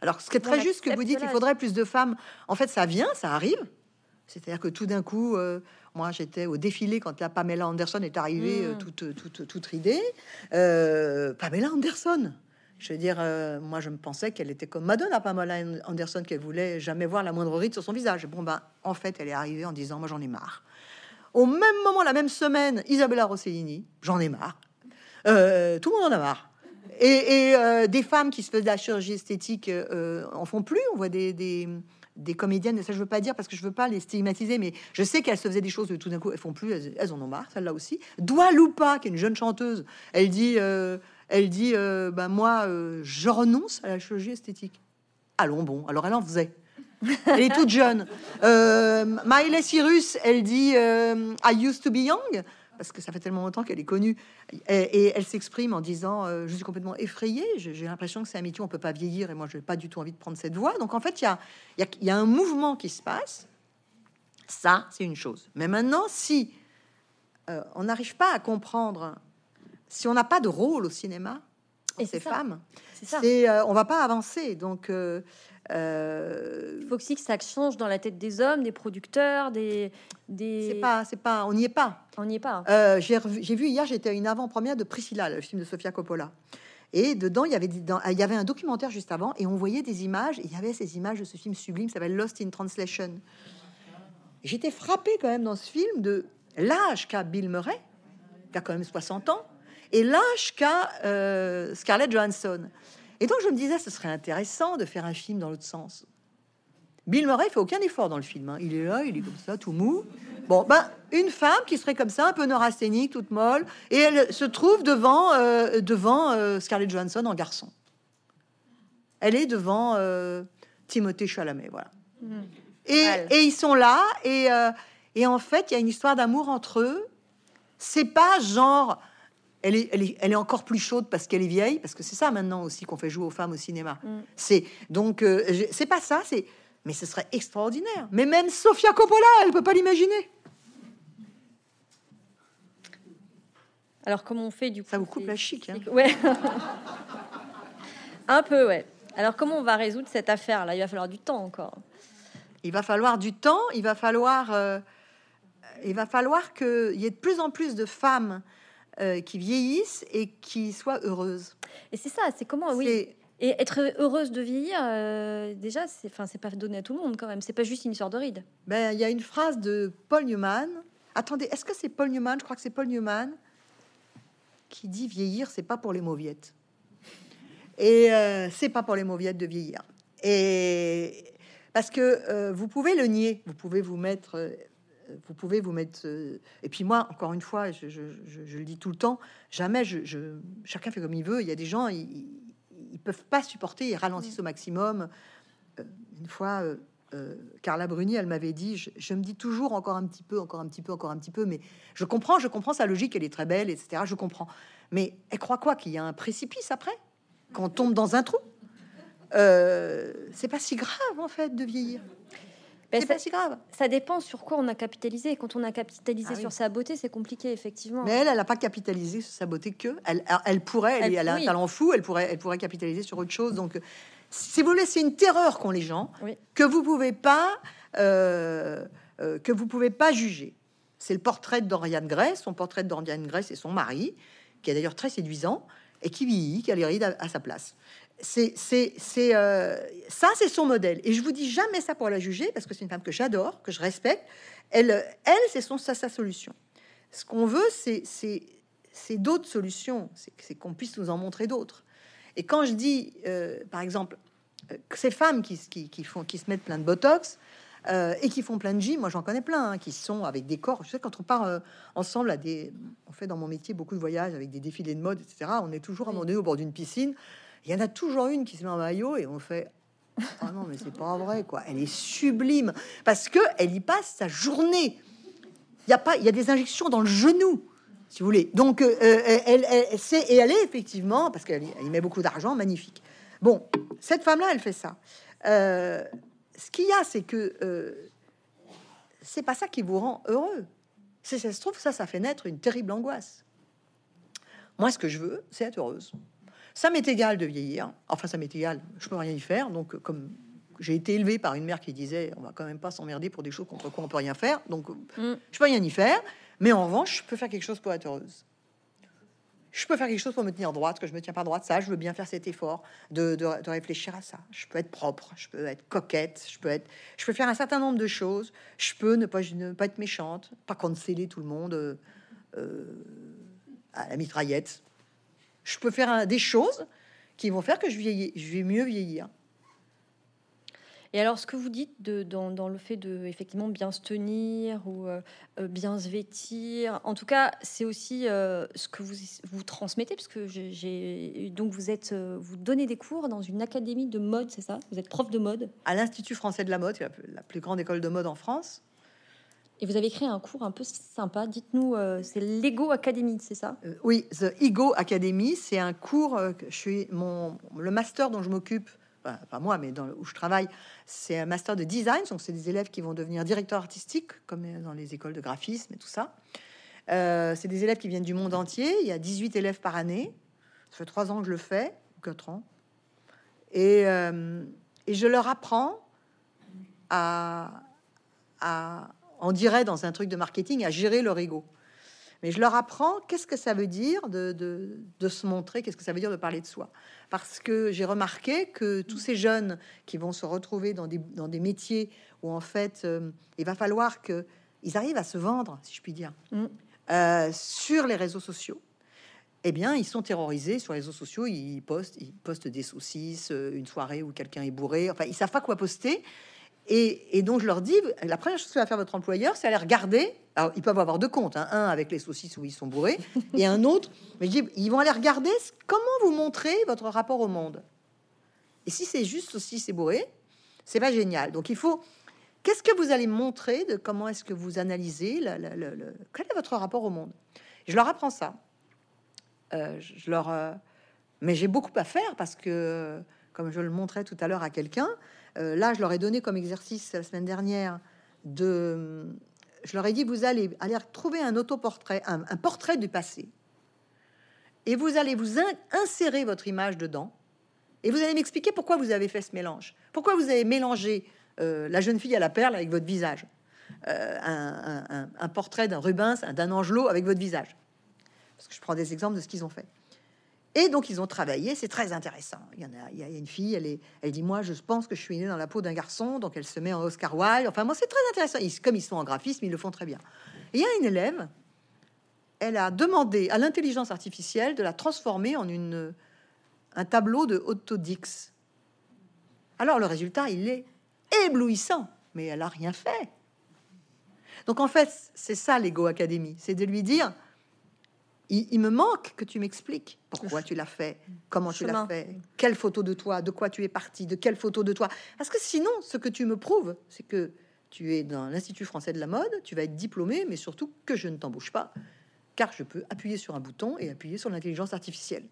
Alors, ce qui est très juste que vous dites, il faudrait plus de femmes. En fait, ça vient, ça arrive. C'est-à-dire que tout d'un coup, moi, j'étais au défilé quand la Pamela Anderson est arrivée, Mm. euh, toute, toute, toute ridée. Euh, Pamela Anderson. Je veux dire, euh, moi, je me pensais qu'elle était comme Madonna, Pamela Anderson, qu'elle voulait jamais voir la moindre ride sur son visage. Bon, ben, en fait, elle est arrivée en disant, moi, j'en ai marre. Au même moment, la même semaine, Isabella Rossellini, j'en ai marre. Euh, tout le monde en a marre. Et, et, euh, des femmes qui se faisaient de la chirurgie esthétique euh, en font plus. On voit des, des, des comédiennes, ça je veux pas dire parce que je veux pas les stigmatiser, mais je sais qu'elles se faisaient des choses tout d'un coup, elles font plus, elles, en ont marre, celle-là aussi. Doua Lupa, qui est une jeune chanteuse, elle dit, euh, elle dit, euh, ben moi, euh, je renonce à la chirurgie esthétique. Allons bon, alors elle en faisait. Elle est toute jeune. Euh, Miley Cyrus, elle dit I used to be young parce que ça fait tellement longtemps qu'elle est connue et, et elle s'exprime en disant euh, je suis complètement effrayée. J'ai l'impression que c'est un métier on peut pas vieillir et moi je n'ai pas du tout envie de prendre cette voie. Donc en fait il y a, y a- y a un mouvement qui se passe. Ça c'est une chose. Mais maintenant si euh, on n'arrive pas à comprendre, si on n'a pas de rôle au cinéma Et ces ça. femmes, C'est euh, on va pas avancer. Donc euh, Il faut aussi que ça change dans la tête des hommes, des producteurs, des. des... c'est pas, c'est pas, on n'y est pas. On n'y est pas. Euh, j'ai vu hier, j'étais à une avant-première de Priscilla, le film de Sofia Coppola. Et dedans, il y avait, des- dans- il y avait un documentaire juste avant, et on voyait des images. Il y avait ces images de ce film sublime, qui s'appelle Lost in Translation. J'étais frappée quand même dans ce film de l'âge qu'a Bill Murray, qui a quand même 60 ans, et l'âge qu'a euh, Scarlett Johansson. Et donc je me disais, ce serait intéressant de faire un film dans l'autre sens. Bill Murray fait aucun effort dans le film. hein. Il est là, il est comme ça, tout mou. Bon, ben, une femme qui serait comme ça, un peu neurasthénique, toute molle, et elle se trouve devant, euh, devant euh, Scarlett Johansson en garçon. Elle est devant euh, Timothée Chalamet, voilà. Et, Mal. et ils sont là, et, euh, et en fait, il y a une histoire d'amour entre eux. C'est pas genre, elle est, elle est, elle est encore plus chaude parce qu'elle est vieille, parce que c'est ça maintenant aussi qu'on fait jouer aux femmes au cinéma. Mm. C'est donc, euh, c'est pas ça, c'est, mais ce serait extraordinaire. Mais même Sofia Coppola, elle peut pas l'imaginer. Alors, comment on fait du coup Ça vous coupe la chic, hein. Ouais. Un peu, ouais. Alors, comment on va résoudre cette affaire-là? Il va falloir du temps encore. Il va falloir du temps, il va falloir, euh, il va falloir qu'il y ait de plus en plus de femmes euh, qui vieillissent et qui soient heureuses. Et c'est ça, c'est comment, oui. Et être heureuse de vieillir, euh, déjà, c'est, enfin, c'est pas donné à tout le monde quand même. C'est pas juste une histoire de ride. Ben, il y a une phrase de Paul Newman. Attendez, est-ce que c'est Paul Newman? Je crois que c'est Paul Newman qui dit vieillir, c'est pas pour les mauviettes. Et euh, c'est pas pour les mauviettes de vieillir. Et parce que euh, vous pouvez le nier, vous pouvez vous mettre, vous pouvez vous mettre. euh, et puis moi, encore une fois, je, je- je- je le dis tout le temps, jamais. Je, chacun fait comme il veut. Il y a des gens, ils, ils- peuvent pas supporter, ils ralentissent au maximum. Euh, une fois. euh, Carla Bruni, elle m'avait dit, je, me dis toujours encore un petit peu, encore un petit peu, encore un petit peu, mais je comprends, je comprends sa logique, elle est très belle, etc. Je comprends. Mais elle croit quoi Qu'il y a un précipice après Qu'on tombe dans un trou? C'est pas si grave en fait de vieillir. Ben, c'est pas si grave. ça dépend sur quoi on a capitalisé. Et quand on a capitalisé Ah oui. sur sa beauté, c'est compliqué, effectivement. Mais elle, elle n'a pas capitalisé sur sa beauté que. Elle, elle pourrait, elle, Elle- elle a un talent fou, elle pourrait, elle pourrait capitaliser sur autre chose. Donc, si vous voulez, c'est une terreur qu'ont les gens Oui. que vous pouvez pas, euh, euh, que vous pouvez pas juger. C'est le portrait de Dorian Gray. Son portrait de Dorian Gray, c'est son mari, qui est d'ailleurs très séduisant et qui vieillit, qui a les rides à, à sa place. C'est, c'est, c'est, euh, ça, c'est son modèle. Et je vous dis jamais ça pour la juger, parce que c'est une femme que j'adore, que je respecte. Elle, elle, c'est son, sa, sa solution. Ce qu'on veut, c'est, c'est, c'est d'autres solutions. C'est, c'est qu'on puisse nous en montrer d'autres. Et quand je dis, euh, par exemple, euh, que ces femmes qui, qui, qui font, qui se mettent plein de botox euh, et qui font plein de gym, moi j'en connais plein, hein, qui sont avec des corps. Je sais quand on part ensemble à des, on fait dans mon métier beaucoup de voyages avec des défilés de mode, etc. On est toujours à un moment donné au bord d'une piscine. Il y en a toujours une qui se met en maillot et on fait. Ah non, mais c'est pas vrai, quoi. Elle est sublime parce que elle y passe sa journée. Il y a pas, il y a des injections dans le genou, si vous voulez. Donc, euh, euh, elle, elle, et elle est effectivement parce qu'elle y- met beaucoup d'argent, magnifique. Bon, cette femme-là, elle fait ça. Euh, ce qu'il y a, c'est que c'est pas ça qui vous rend heureux. C'est ça se trouve ça, ça fait naître une terrible angoisse. Moi, ce que je veux, c'est être heureuse. Ça m'est égal de vieillir. Enfin, ça m'est égal. Je peux rien y faire. Donc, euh, comme j'ai été élevée par une mère qui disait, on va quand même pas s'emmerder pour des choses contre quoi on peut rien faire. Donc, euh, Mm. je peux rien y faire. Mais en revanche, je peux faire quelque chose pour être heureuse. Je peux faire quelque chose pour me tenir droite, que je me tiens pas droite. Ça, je veux bien faire cet effort de, de- de réfléchir à ça. Je peux être propre, je peux être coquette, je peux être, je peux faire un certain nombre de choses. Je peux ne pas, ne pas être méchante, pas canceller tout le monde euh, à la mitraillette. Je peux faire des choses qui vont faire que je, vieillis, je vais mieux vieillir. Et alors, ce que vous dites de, dans, dans le fait de effectivement bien se tenir ou euh, euh, bien se vêtir, en tout cas, c'est aussi euh, ce que vous vous transmettez, parce que j'ai- donc vous êtes vous donnez des cours dans une académie de mode, c'est ça? Vous êtes prof de mode? À l'Institut français de la mode, la plus grande école de mode en France, et vous avez créé un cours un peu sympa. Dites-nous, euh, c'est Lego Academy, c'est ça? Euh, oui, The Ego Academy, c'est un cours euh, que je suis mon le master dont je m'occupe, enfin, pas moi, mais dans, où je travaille, c'est un master de design. Donc c'est des élèves qui vont devenir directeurs artistiques, comme dans les écoles de graphisme et tout ça. C'est des élèves qui viennent du monde entier. Il y a 18 élèves par année. Ça fait trois ans que je le fais, ou quatre ans. Et, et je leur apprends à, à, on dirait dans un truc de marketing, à gérer leur ego. Mais je leur apprends qu'est-ce que ça veut dire de, de, de se montrer, qu'est-ce que ça veut dire de parler de soi. Parce que j'ai remarqué que tous ces jeunes qui vont se retrouver dans des, dans des métiers où en fait euh, il va falloir qu'ils arrivent à se vendre, si je puis dire, Mm. euh, sur les réseaux sociaux. Eh bien, ils sont terrorisés sur les réseaux sociaux. Ils postent, ils postent des saucisses, euh, une soirée où quelqu'un est bourré. Enfin, ils savent pas quoi poster. Et, et donc, je leur dis, la première chose que va faire votre employeur, c'est aller regarder. Alors, ils peuvent avoir deux comptes, hein, un avec les saucisses où ils sont bourrés, et un autre. Mais je dis, ils vont aller regarder comment vous montrez votre rapport au monde. Et si c'est juste saucisses et bourré, c'est pas génial. Donc, il faut. Qu'est-ce que vous allez montrer de comment est-ce que vous analysez le- quel est votre rapport au monde? Je leur apprends ça. Euh, je leur, euh, mais j'ai beaucoup à faire parce que, comme je le montrais tout à l'heure à quelqu'un, là, je leur ai donné comme exercice la semaine dernière de. Je leur ai dit, vous allez aller trouver un autoportrait, un, portrait du passé, et vous allez vous in- insérer votre image dedans, et vous allez m'expliquer pourquoi vous avez fait ce mélange, pourquoi vous avez mélangé euh, la jeune fille à la perle avec votre visage, euh, un, portrait d'un Rubens, un- d'un Angelot avec votre visage. Je prends des exemples de ce qu'ils ont fait. Et donc ils ont travaillé, c'est très intéressant. Il y en a, il y a une fille, elle, est, elle dit moi je pense que je suis née dans la peau d'un garçon, donc elle se met en Oscar Wilde. Enfin moi c'est très intéressant. Ils- comme ils sont en graphisme, ils le font très bien. Et il y a une élève, elle a demandé à l'intelligence artificielle de la transformer en une, un tableau de Autodix. Alors le résultat il est éblouissant, mais elle a rien fait. Donc en fait c'est ça l'Ego Academy, c'est de lui dire il, il me manque que tu m'expliques pourquoi tu l'as fait, comment tu l'as fait, quelle photo de toi, de quoi tu es parti, de quelle photo de toi. Parce que sinon, ce que tu me prouves, c'est que tu es dans l'Institut français de la mode, tu vas être diplômé, mais surtout que je ne t'embauche pas, car je peux appuyer sur un bouton et appuyer sur l'intelligence artificielle.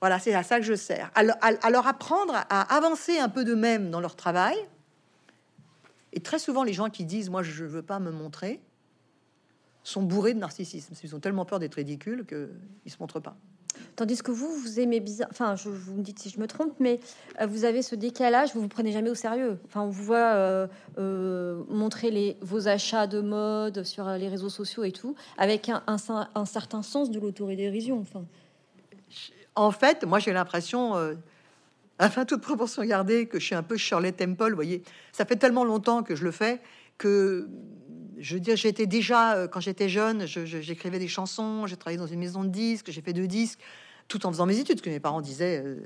Voilà, c'est à ça que je sers. À, leur apprendre à avancer un peu de même dans leur travail. Et très souvent, les gens qui disent Moi, je ne veux pas me montrer sont bourrés de narcissisme. Ils ont tellement peur d'être ridicules qu'ils ne se montrent pas. Tandis que vous, vous aimez bien, enfin, je, vous me dites si je me trompe, mais euh, vous avez ce décalage, vous vous prenez jamais au sérieux. Enfin, on vous voit euh, euh, montrer les, vos achats de mode sur les réseaux sociaux et tout, avec un, un, certain sens de l'autoridérision. Enfin. En fait, moi j'ai l'impression, enfin toute proportion gardée, que je suis un peu Shirley Temple. Vous voyez, ça fait tellement longtemps que je le fais que je veux dire, j'étais déjà, quand j'étais jeune, j'écrivais des chansons, j'ai travaillé dans une maison de disques, j'ai fait deux disques tout en faisant mes études, que mes parents disaient, euh,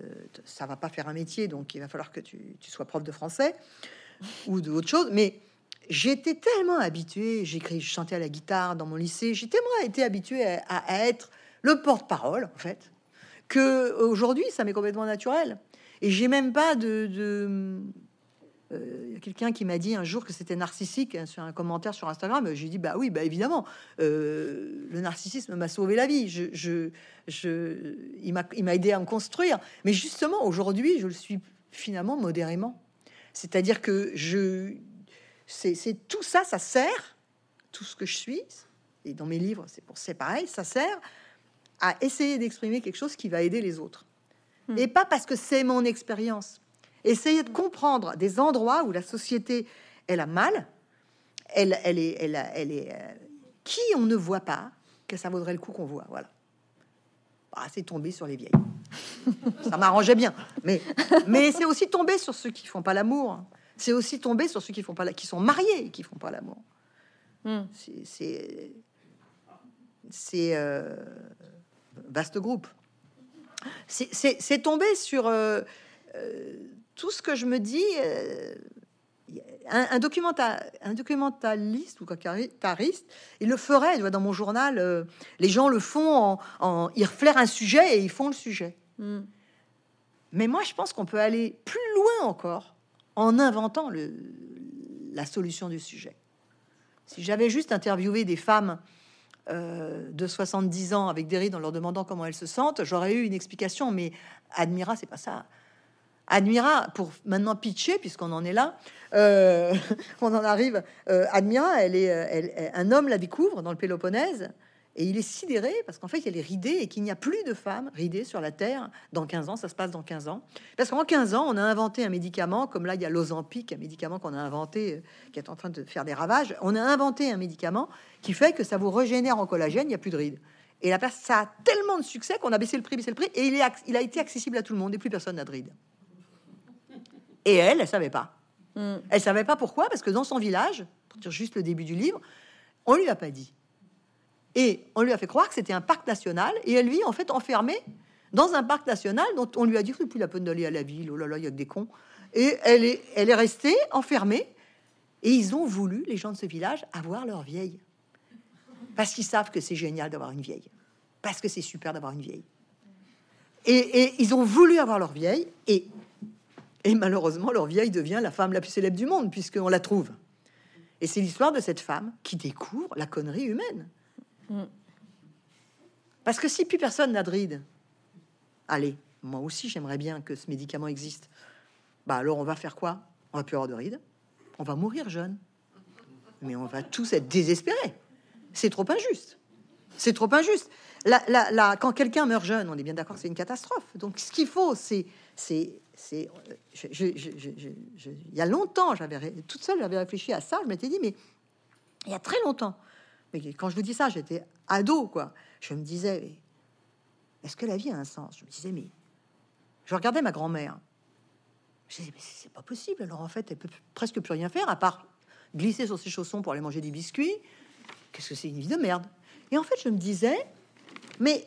ça va pas faire un métier, donc il va falloir que tu, sois prof de français ou de autre chose. Mais j'étais tellement habituée, j'écris, je chantais à la guitare dans mon lycée, j'ai tellement été habituée à, être le porte-parole, en fait, que aujourd'hui, ça m'est complètement naturel. Et j'ai même pas de euh, il y a quelqu'un qui m'a dit un jour que c'était narcissique hein, sur un commentaire sur Instagram. J'ai dit bah oui, bah évidemment, euh, le narcissisme m'a sauvé la vie. Je, je, je il m'a aidé à me construire. Mais justement, aujourd'hui, je le suis finalement modérément. C'est-à-dire que je, c'est tout ça, ça sert tout ce que je suis. Et dans mes livres, c'est pour c'est pareil, ça sert à essayer d'exprimer quelque chose qui va aider les autres. Hmm. Et pas parce que c'est mon expérience Essayer de comprendre des endroits où la société, elle a mal, elle, elle est, elle, elle est, euh, qui on ne voit pas, que ça vaudrait le coup qu'on voit. Voilà. Ah, c'est tomber sur les vieilles. ça m'arrangeait bien. Mais, mais c'est aussi tomber sur ceux qui font pas l'amour. C'est aussi tomber sur ceux qui font pas la, qui sont mariés et qui font pas l'amour. Hmm. C'est c'est euh, vaste groupe. C'est tomber sur euh, tout ce que je me dis, euh, un, un, un documentaliste ou cariste, il le ferait. Dans mon journal, euh, les gens le font, en, ils reflèrent un sujet et ils font le sujet. Hmm. Mais moi, je pense qu'on peut aller plus loin encore en inventant le, la solution du sujet. Si j'avais juste interviewé des femmes euh, de 70 ans avec des rides en leur demandant comment elles se sentent, j'aurais eu une explication. Mais Admira, c'est pas ça. Admira, pour maintenant pitcher, puisqu'on en est là, euh, on en arrive. Euh, Admira, elle est, elle, un homme la découvre dans le Péloponnèse et il est sidéré parce qu'en fait, elle est ridée et qu'il n'y a plus de femmes ridées sur la Terre dans 15 ans. Ça se passe dans 15 ans. Parce qu'en 15 ans, on a inventé un médicament, comme là, il y a l'Ozempic, un médicament qu'on a inventé, euh, qui est en train de faire des ravages. On a inventé un médicament qui fait que ça vous régénère en collagène, il n'y a plus de rides. Et la ça a tellement de succès qu'on a baissé le prix, baissé le prix, et il, est, il a été accessible à tout le monde, et plus personne n'a de rides. Et elle, elle savait pas. Hmm. Elle savait pas pourquoi, parce que dans son village, pour dire juste le début du livre, on lui a pas dit. Et on lui a fait croire que c'était un parc national, et elle vit en fait enfermée dans un parc national dont on lui a dit que plus la peine d'aller à la ville, oh là là, il y a que des cons. Et elle est, elle est restée enfermée, et ils ont voulu, les gens de ce village, avoir leur vieille. Parce qu'ils savent que c'est génial d'avoir une vieille. Parce que c'est super d'avoir une vieille. Et, et, ils ont voulu avoir leur vieille, et et malheureusement, leur vieille devient la femme la plus célèbre du monde, puisqu'on la trouve. Et c'est l'histoire de cette femme qui découvre la connerie humaine. Mm. Parce que si plus personne n'a de rides, allez, moi aussi j'aimerais bien que ce médicament existe. Bah alors on va faire quoi? On va plus avoir de rides, on va mourir jeune. Mais on va tous être désespérés. C'est trop injuste. C'est trop injuste. La, quand quelqu'un meurt jeune, on est bien d'accord, c'est une catastrophe. Donc ce qu'il faut, c'est il y a longtemps, j'avais toute seule, j'avais réfléchi à ça. Je m'étais dit, mais il y a très longtemps. Mais quand je vous dis ça, j'étais ado, quoi. Je me disais, est-ce que la vie a un sens? Je me disais, mais je regardais ma grand-mère. Je disais, mais c'est pas possible. Alors en fait, elle peut presque plus rien faire à part glisser sur ses chaussons pour aller manger des biscuits. Qu'est-ce que c'est une vie de merde? Et en fait, je me disais, mais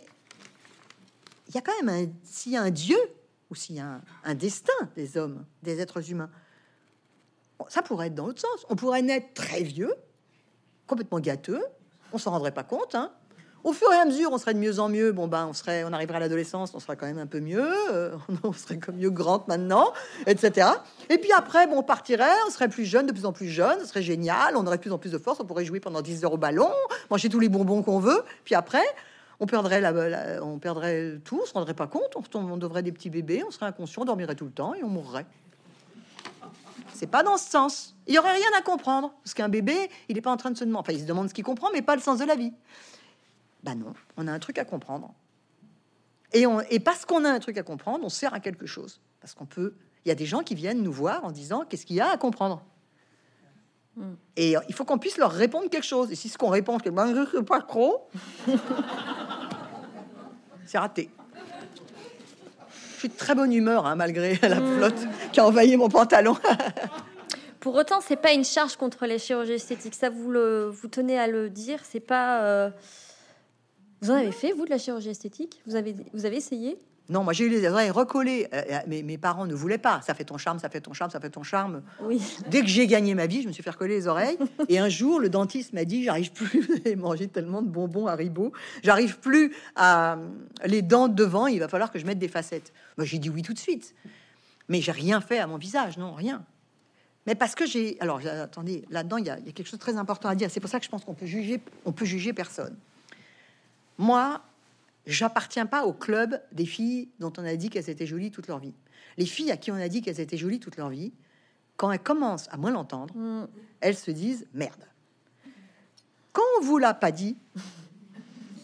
il y a quand même un, s'il y a un Dieu ou un, destin des hommes, des êtres humains. Ça pourrait être dans l'autre sens. On pourrait naître très vieux, complètement gâteux, on s'en rendrait pas compte. Hein. Au fur et à mesure, on serait de mieux en mieux. Bon, ben, on serait, on arriverait à l'adolescence, on serait quand même un peu mieux. Euh, on serait comme mieux grande maintenant, etc. Et puis après, bon, on partirait, on serait plus jeune, de plus en plus jeune, ce serait génial. On aurait plus en plus de force, on pourrait jouer pendant 10 heures au ballon, manger tous les bonbons qu'on veut. Puis après, On perdrait, la, on perdrait tout, on se rendrait pas compte, on, on devrait des petits bébés, on serait inconscient, on dormirait tout le temps et on mourrait. C'est pas dans ce sens. Il y aurait rien à comprendre parce qu'un bébé, il n'est pas en train de se demander, enfin, il se demande ce qu'il comprend, mais pas le sens de la vie. Ben non, on a un truc à comprendre. Et, on, et parce qu'on a un truc à comprendre, on sert à quelque chose. Parce qu'on peut. Il y a des gens qui viennent nous voir en disant qu'est-ce qu'il y a à comprendre? Hmm. Et il faut qu'on puisse leur répondre quelque chose. Et si ce qu'on répond, c'est ben, je sais pas trop, c'est raté. Je suis de très bonne humeur, hein, malgré la flotte qui a envahi mon pantalon. Pour autant, c'est pas une charge contre les chirurgies esthétiques. Ça, vous le, vous tenez à le dire. C'est pas. Euh, vous en avez fait, vous, de la chirurgie esthétique? Vous avez, vous avez essayé? Non, moi j'ai eu les oreilles recollées. Euh, euh, mais mes parents ne voulaient pas. Ça fait ton charme, ça fait ton charme, ça fait ton charme. Oui. Dès que j'ai gagné ma vie, je me suis fait recoller les oreilles. et un jour, le dentiste m'a dit J'arrive plus à manger tellement de bonbons à ribot. J'arrive plus à. Les dents devant, il va falloir que je mette des facettes. Moi j'ai dit oui tout de suite. Mais j'ai rien fait à mon visage, non, rien. Mais parce que j'ai. Alors attendez, là-dedans, il y, a quelque chose de très important à dire. C'est pour ça que je pense qu'on peut juger, on peut juger personne. Moi, j'appartiens pas au club des filles dont on a dit qu'elles étaient jolies toute leur vie. Les filles à qui on a dit qu'elles étaient jolies toute leur vie, quand elles commencent à moins l'entendre, mm. elles se disent merde. Quand on vous l'a pas dit,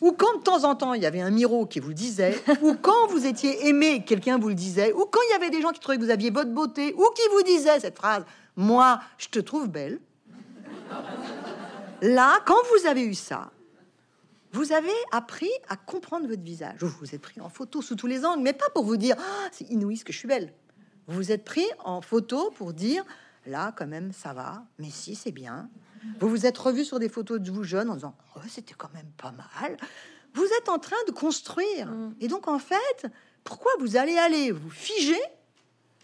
ou quand de temps en temps il y avait un miro qui vous le disait, ou quand vous étiez aimé, quelqu'un vous le disait, ou quand il y avait des gens qui trouvaient que vous aviez votre beauté, ou qui vous disaient cette phrase, moi je te trouve belle. Là, quand vous avez eu ça, vous avez appris à comprendre votre visage. Vous vous êtes pris en photo sous tous les angles, mais pas pour vous dire ah, c'est inouï ce que je suis belle. Vous vous êtes pris en photo pour dire là quand même ça va, mais si c'est bien. Vous vous êtes revu sur des photos de vous jeune en disant oh, c'était quand même pas mal. Vous êtes en train de construire. Mm. Et donc en fait, pourquoi vous allez aller vous figer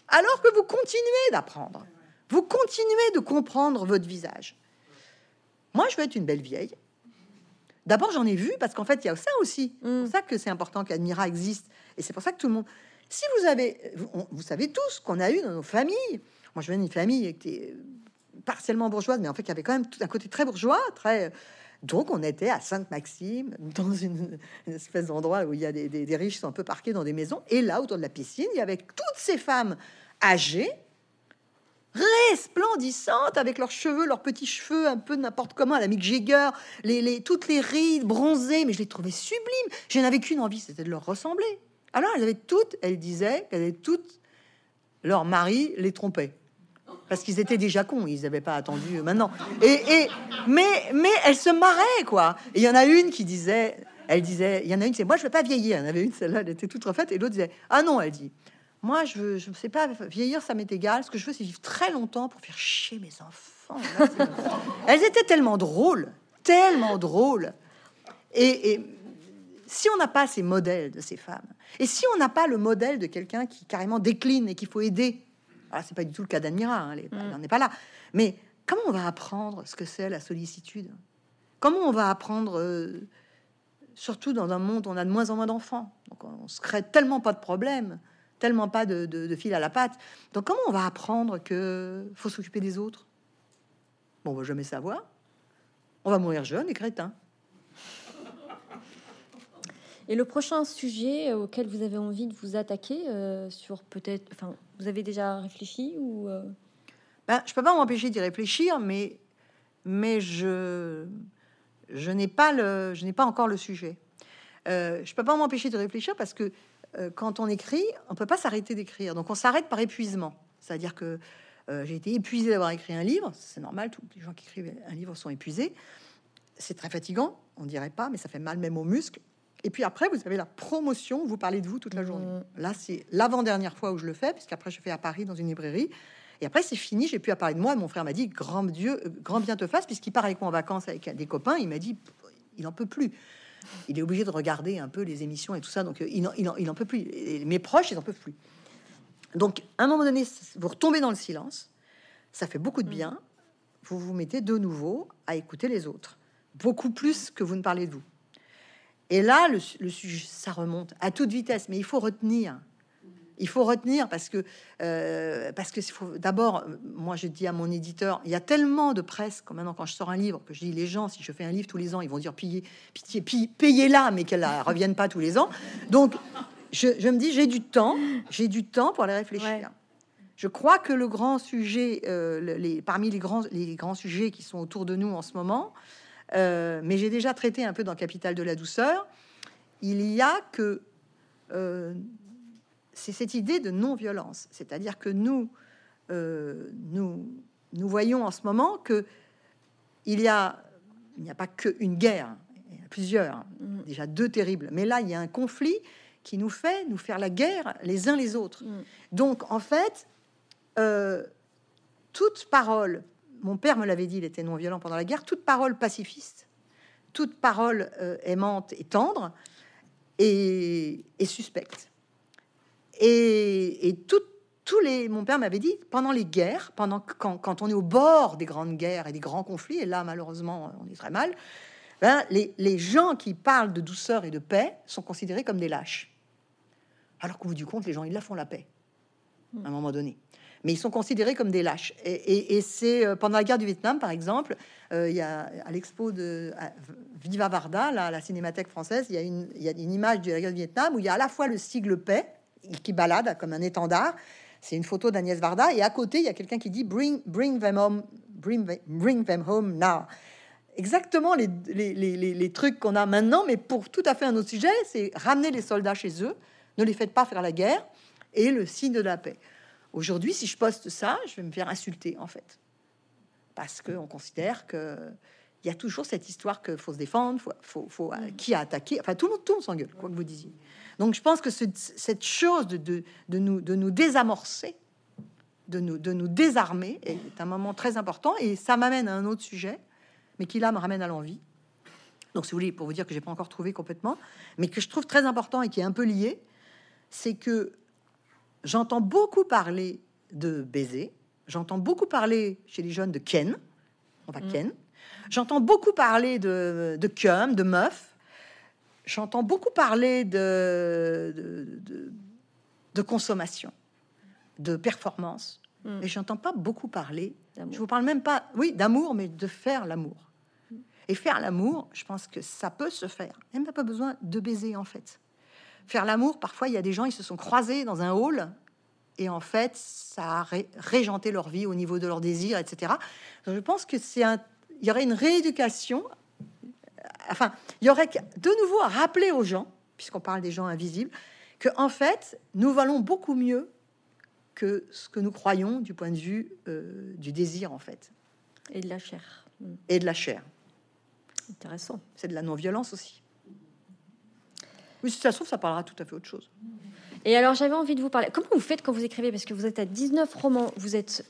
alors que vous continuez d'apprendre? Vous continuez de comprendre votre visage. Moi, je veux être une belle vieille D'abord, j'en ai vu parce qu'en fait, il y a ça aussi. C'est pour mm. ça que c'est important qu'Admira existe. Et c'est pour ça que tout le monde. Si vous avez, vous, savez tous qu'on a eu dans nos familles. Moi, je viens d'une famille qui était partiellement bourgeoise, mais en fait, il y avait quand même tout un côté très bourgeois, très. Donc, on était à Sainte-Maxime, dans une, espèce d'endroit où il y a des, des riches qui sont un peu parqués dans des maisons. Et là, autour de la piscine, il y avait toutes ces femmes âgées resplendissantes avec leurs cheveux, leurs petits cheveux un peu n'importe comment, la Mick Jagger, les, les, toutes les rides bronzées, mais je les trouvais sublimes. Je n'avais qu'une envie, c'était de leur ressembler. Alors elles avaient toutes, elles disaient qu'elles avaient toutes, leur mari les trompait. Parce qu'ils étaient déjà cons, ils n'avaient pas attendu maintenant. Et, et, mais, mais elles se marraient, quoi. Il y en a une qui disait, elle disait, il y en a une, c'est moi, je veux pas vieillir. Il y en avait une, celle-là, elle était toute refaite, et l'autre disait, ah non, elle dit, moi, je veux, je sais pas, vieillir, ça m'est égal. Ce que je veux, c'est vivre très longtemps pour faire chier mes enfants. Elles étaient tellement drôles, tellement drôles. Et, si on n'a pas ces modèles de ces femmes, et si on n'a pas le modèle de quelqu'un qui carrément décline et qu'il faut aider, alors c'est pas du tout le cas d'Admira, hein, on n'est pas là. Mais comment on va apprendre ce que c'est la sollicitude? Comment on va apprendre, euh, surtout dans un monde où on a de moins en moins d'enfants, donc on se crée tellement pas de problèmes tellement pas de, fil à la patte. Donc comment on va apprendre que faut s'occuper des autres? Bon, on va jamais savoir. On va mourir jeune et crétin. Et le prochain sujet auquel vous avez envie de vous attaquer, euh, sur peut-être, enfin, vous avez déjà réfléchi ou euh? ben, je peux pas m'empêcher d'y réfléchir, mais mais je je n'ai pas le, je n'ai pas encore le sujet. Euh, je peux pas m'empêcher de réfléchir parce que quand on écrit, on peut pas s'arrêter d'écrire. Donc on s'arrête par épuisement. C'est-à-dire que euh, j'ai été épuisé d'avoir écrit un livre. C'est normal, tous les gens qui écrivent un livre sont épuisés. C'est très fatigant, on dirait pas, mais ça fait mal même aux muscles. Et puis après, vous avez la promotion, vous parlez de vous toute la journée. Mmh. Là, c'est l'avant-dernière fois où je le fais, puisqu'après, je fais à Paris dans une librairie. Et après, c'est fini, j'ai pu à parler de moi. mon frère m'a dit Grand Dieu, euh, grand bien te fasse, puisqu'il part avec moi en vacances avec des copains. Il m'a dit Il en peut plus il est obligé de regarder un peu les émissions et tout ça, donc euh, il n'en il peut plus. mes proches, ils n'en peuvent plus. Donc, à un moment donné, vous retombez dans le silence, ça fait beaucoup de bien. Vous vous mettez de nouveau à écouter les autres, beaucoup plus que vous ne parlez de vous. Et là, le, sujet, ça remonte à toute vitesse, mais il faut retenir Il faut retenir parce que euh, parce que faut d'abord, moi je dis à mon éditeur, il y a tellement de presse quand maintenant quand je sors un livre que je dis les gens si je fais un livre tous les ans ils vont dire pitié pitié payez là mais qu'elle ne revienne pas tous les ans. Donc je, je me dis j'ai du temps, j'ai du temps pour aller réfléchir. Je crois que le grand sujet, euh, les, parmi les grands, les grands sujets qui sont autour de nous en ce moment, euh, mais j'ai déjà traité un peu dans Capital de la douceur, il y a que euh, c'est cette idée de non-violence, c'est-à-dire que nous, nous, nous voyons en ce moment que il y a, il n'y a pas qu'une guerre, il y a plusieurs, mm. déjà deux terribles, mais là il y a un conflit qui nous fait nous faire la guerre les uns les autres. Mm. Donc en fait, euh, toute parole, mon père me l'avait dit, il était non violent pendant la guerre, toute parole pacifiste, toute parole euh, aimante et tendre est, suspecte. Et, tous les, mon père m'avait dit, pendant les guerres, pendant quand, quand, on est au bord des grandes guerres et des grands conflits, et là malheureusement on est très mal, ben, les, les gens qui parlent de douceur et de paix sont considérés comme des lâches. Alors qu'au bout du compte, les gens, ils la font la paix à un moment donné mais ils sont considérés comme des lâches. Et, c'est euh, pendant la guerre du Vietnam, par exemple, euh, il y a à l'expo de Viva Varda, là, à la Cinémathèque française, il y, a une, il y a une image de la guerre du Vietnam où il y a à la fois le sigle paix qui balade comme un étendard. C'est une photo d'Agnès Varda, et à côté, il y a quelqu'un qui dit bring, bring them home, bring, bring them home now. Exactement les, les, les, les trucs qu'on a maintenant, mais pour tout à fait un autre sujet, c'est ramener les soldats chez eux, ne les faites pas faire la guerre, et le signe de la paix. Aujourd'hui, si je poste ça, je vais me faire insulter, en fait. Parce qu'on considère que il y a toujours cette histoire que faut se défendre, faut, faut, euh, qui a attaqué. Enfin, tout le monde, tout s'engueule, quoi que vous disiez. Donc, je pense que cette chose de, de, nous, de nous désamorcer, de nous, de nous désarmer, est un moment très important. Et ça m'amène à un autre sujet, mais qui là me ramène à l'envie. Donc, si vous voulez, pour vous dire que j'ai pas encore trouvé complètement, mais que je trouve très important et qui est un peu lié, c'est que j'entends beaucoup parler de baiser, j'entends beaucoup parler chez les jeunes de Ken, on va mm. Ken, j'entends beaucoup parler de, de cum, de meuf, j'entends beaucoup parler de, de, consommation, de performance, mm. mais j'entends pas beaucoup parler, je vous parle même pas, oui, d'amour, mais de faire l'amour. Mm. Et faire l'amour, je pense que ça peut se faire. Même pas besoin de baiser en fait faire l'amour, parfois il y a des gens, ils se sont croisés dans un hall et en fait, ça a régenté leur vie au niveau de leurs désirs, etc. je pense que c'est un, il y aurait une rééducation. Enfin, il y aurait de nouveau à rappeler aux gens, puisqu'on parle des gens invisibles, que en fait, nous valons beaucoup mieux que ce que nous croyons du point de vue euh, du désir, en fait. Et de la chair. Et de la chair. Intéressant. C'est de la non-violence aussi. Oui, si ça se trouve, ça parlera tout à fait autre chose. Et alors, j'avais envie de vous parler. Comment vous faites quand vous écrivez? Parce que vous êtes à 19 romans. Vous êtes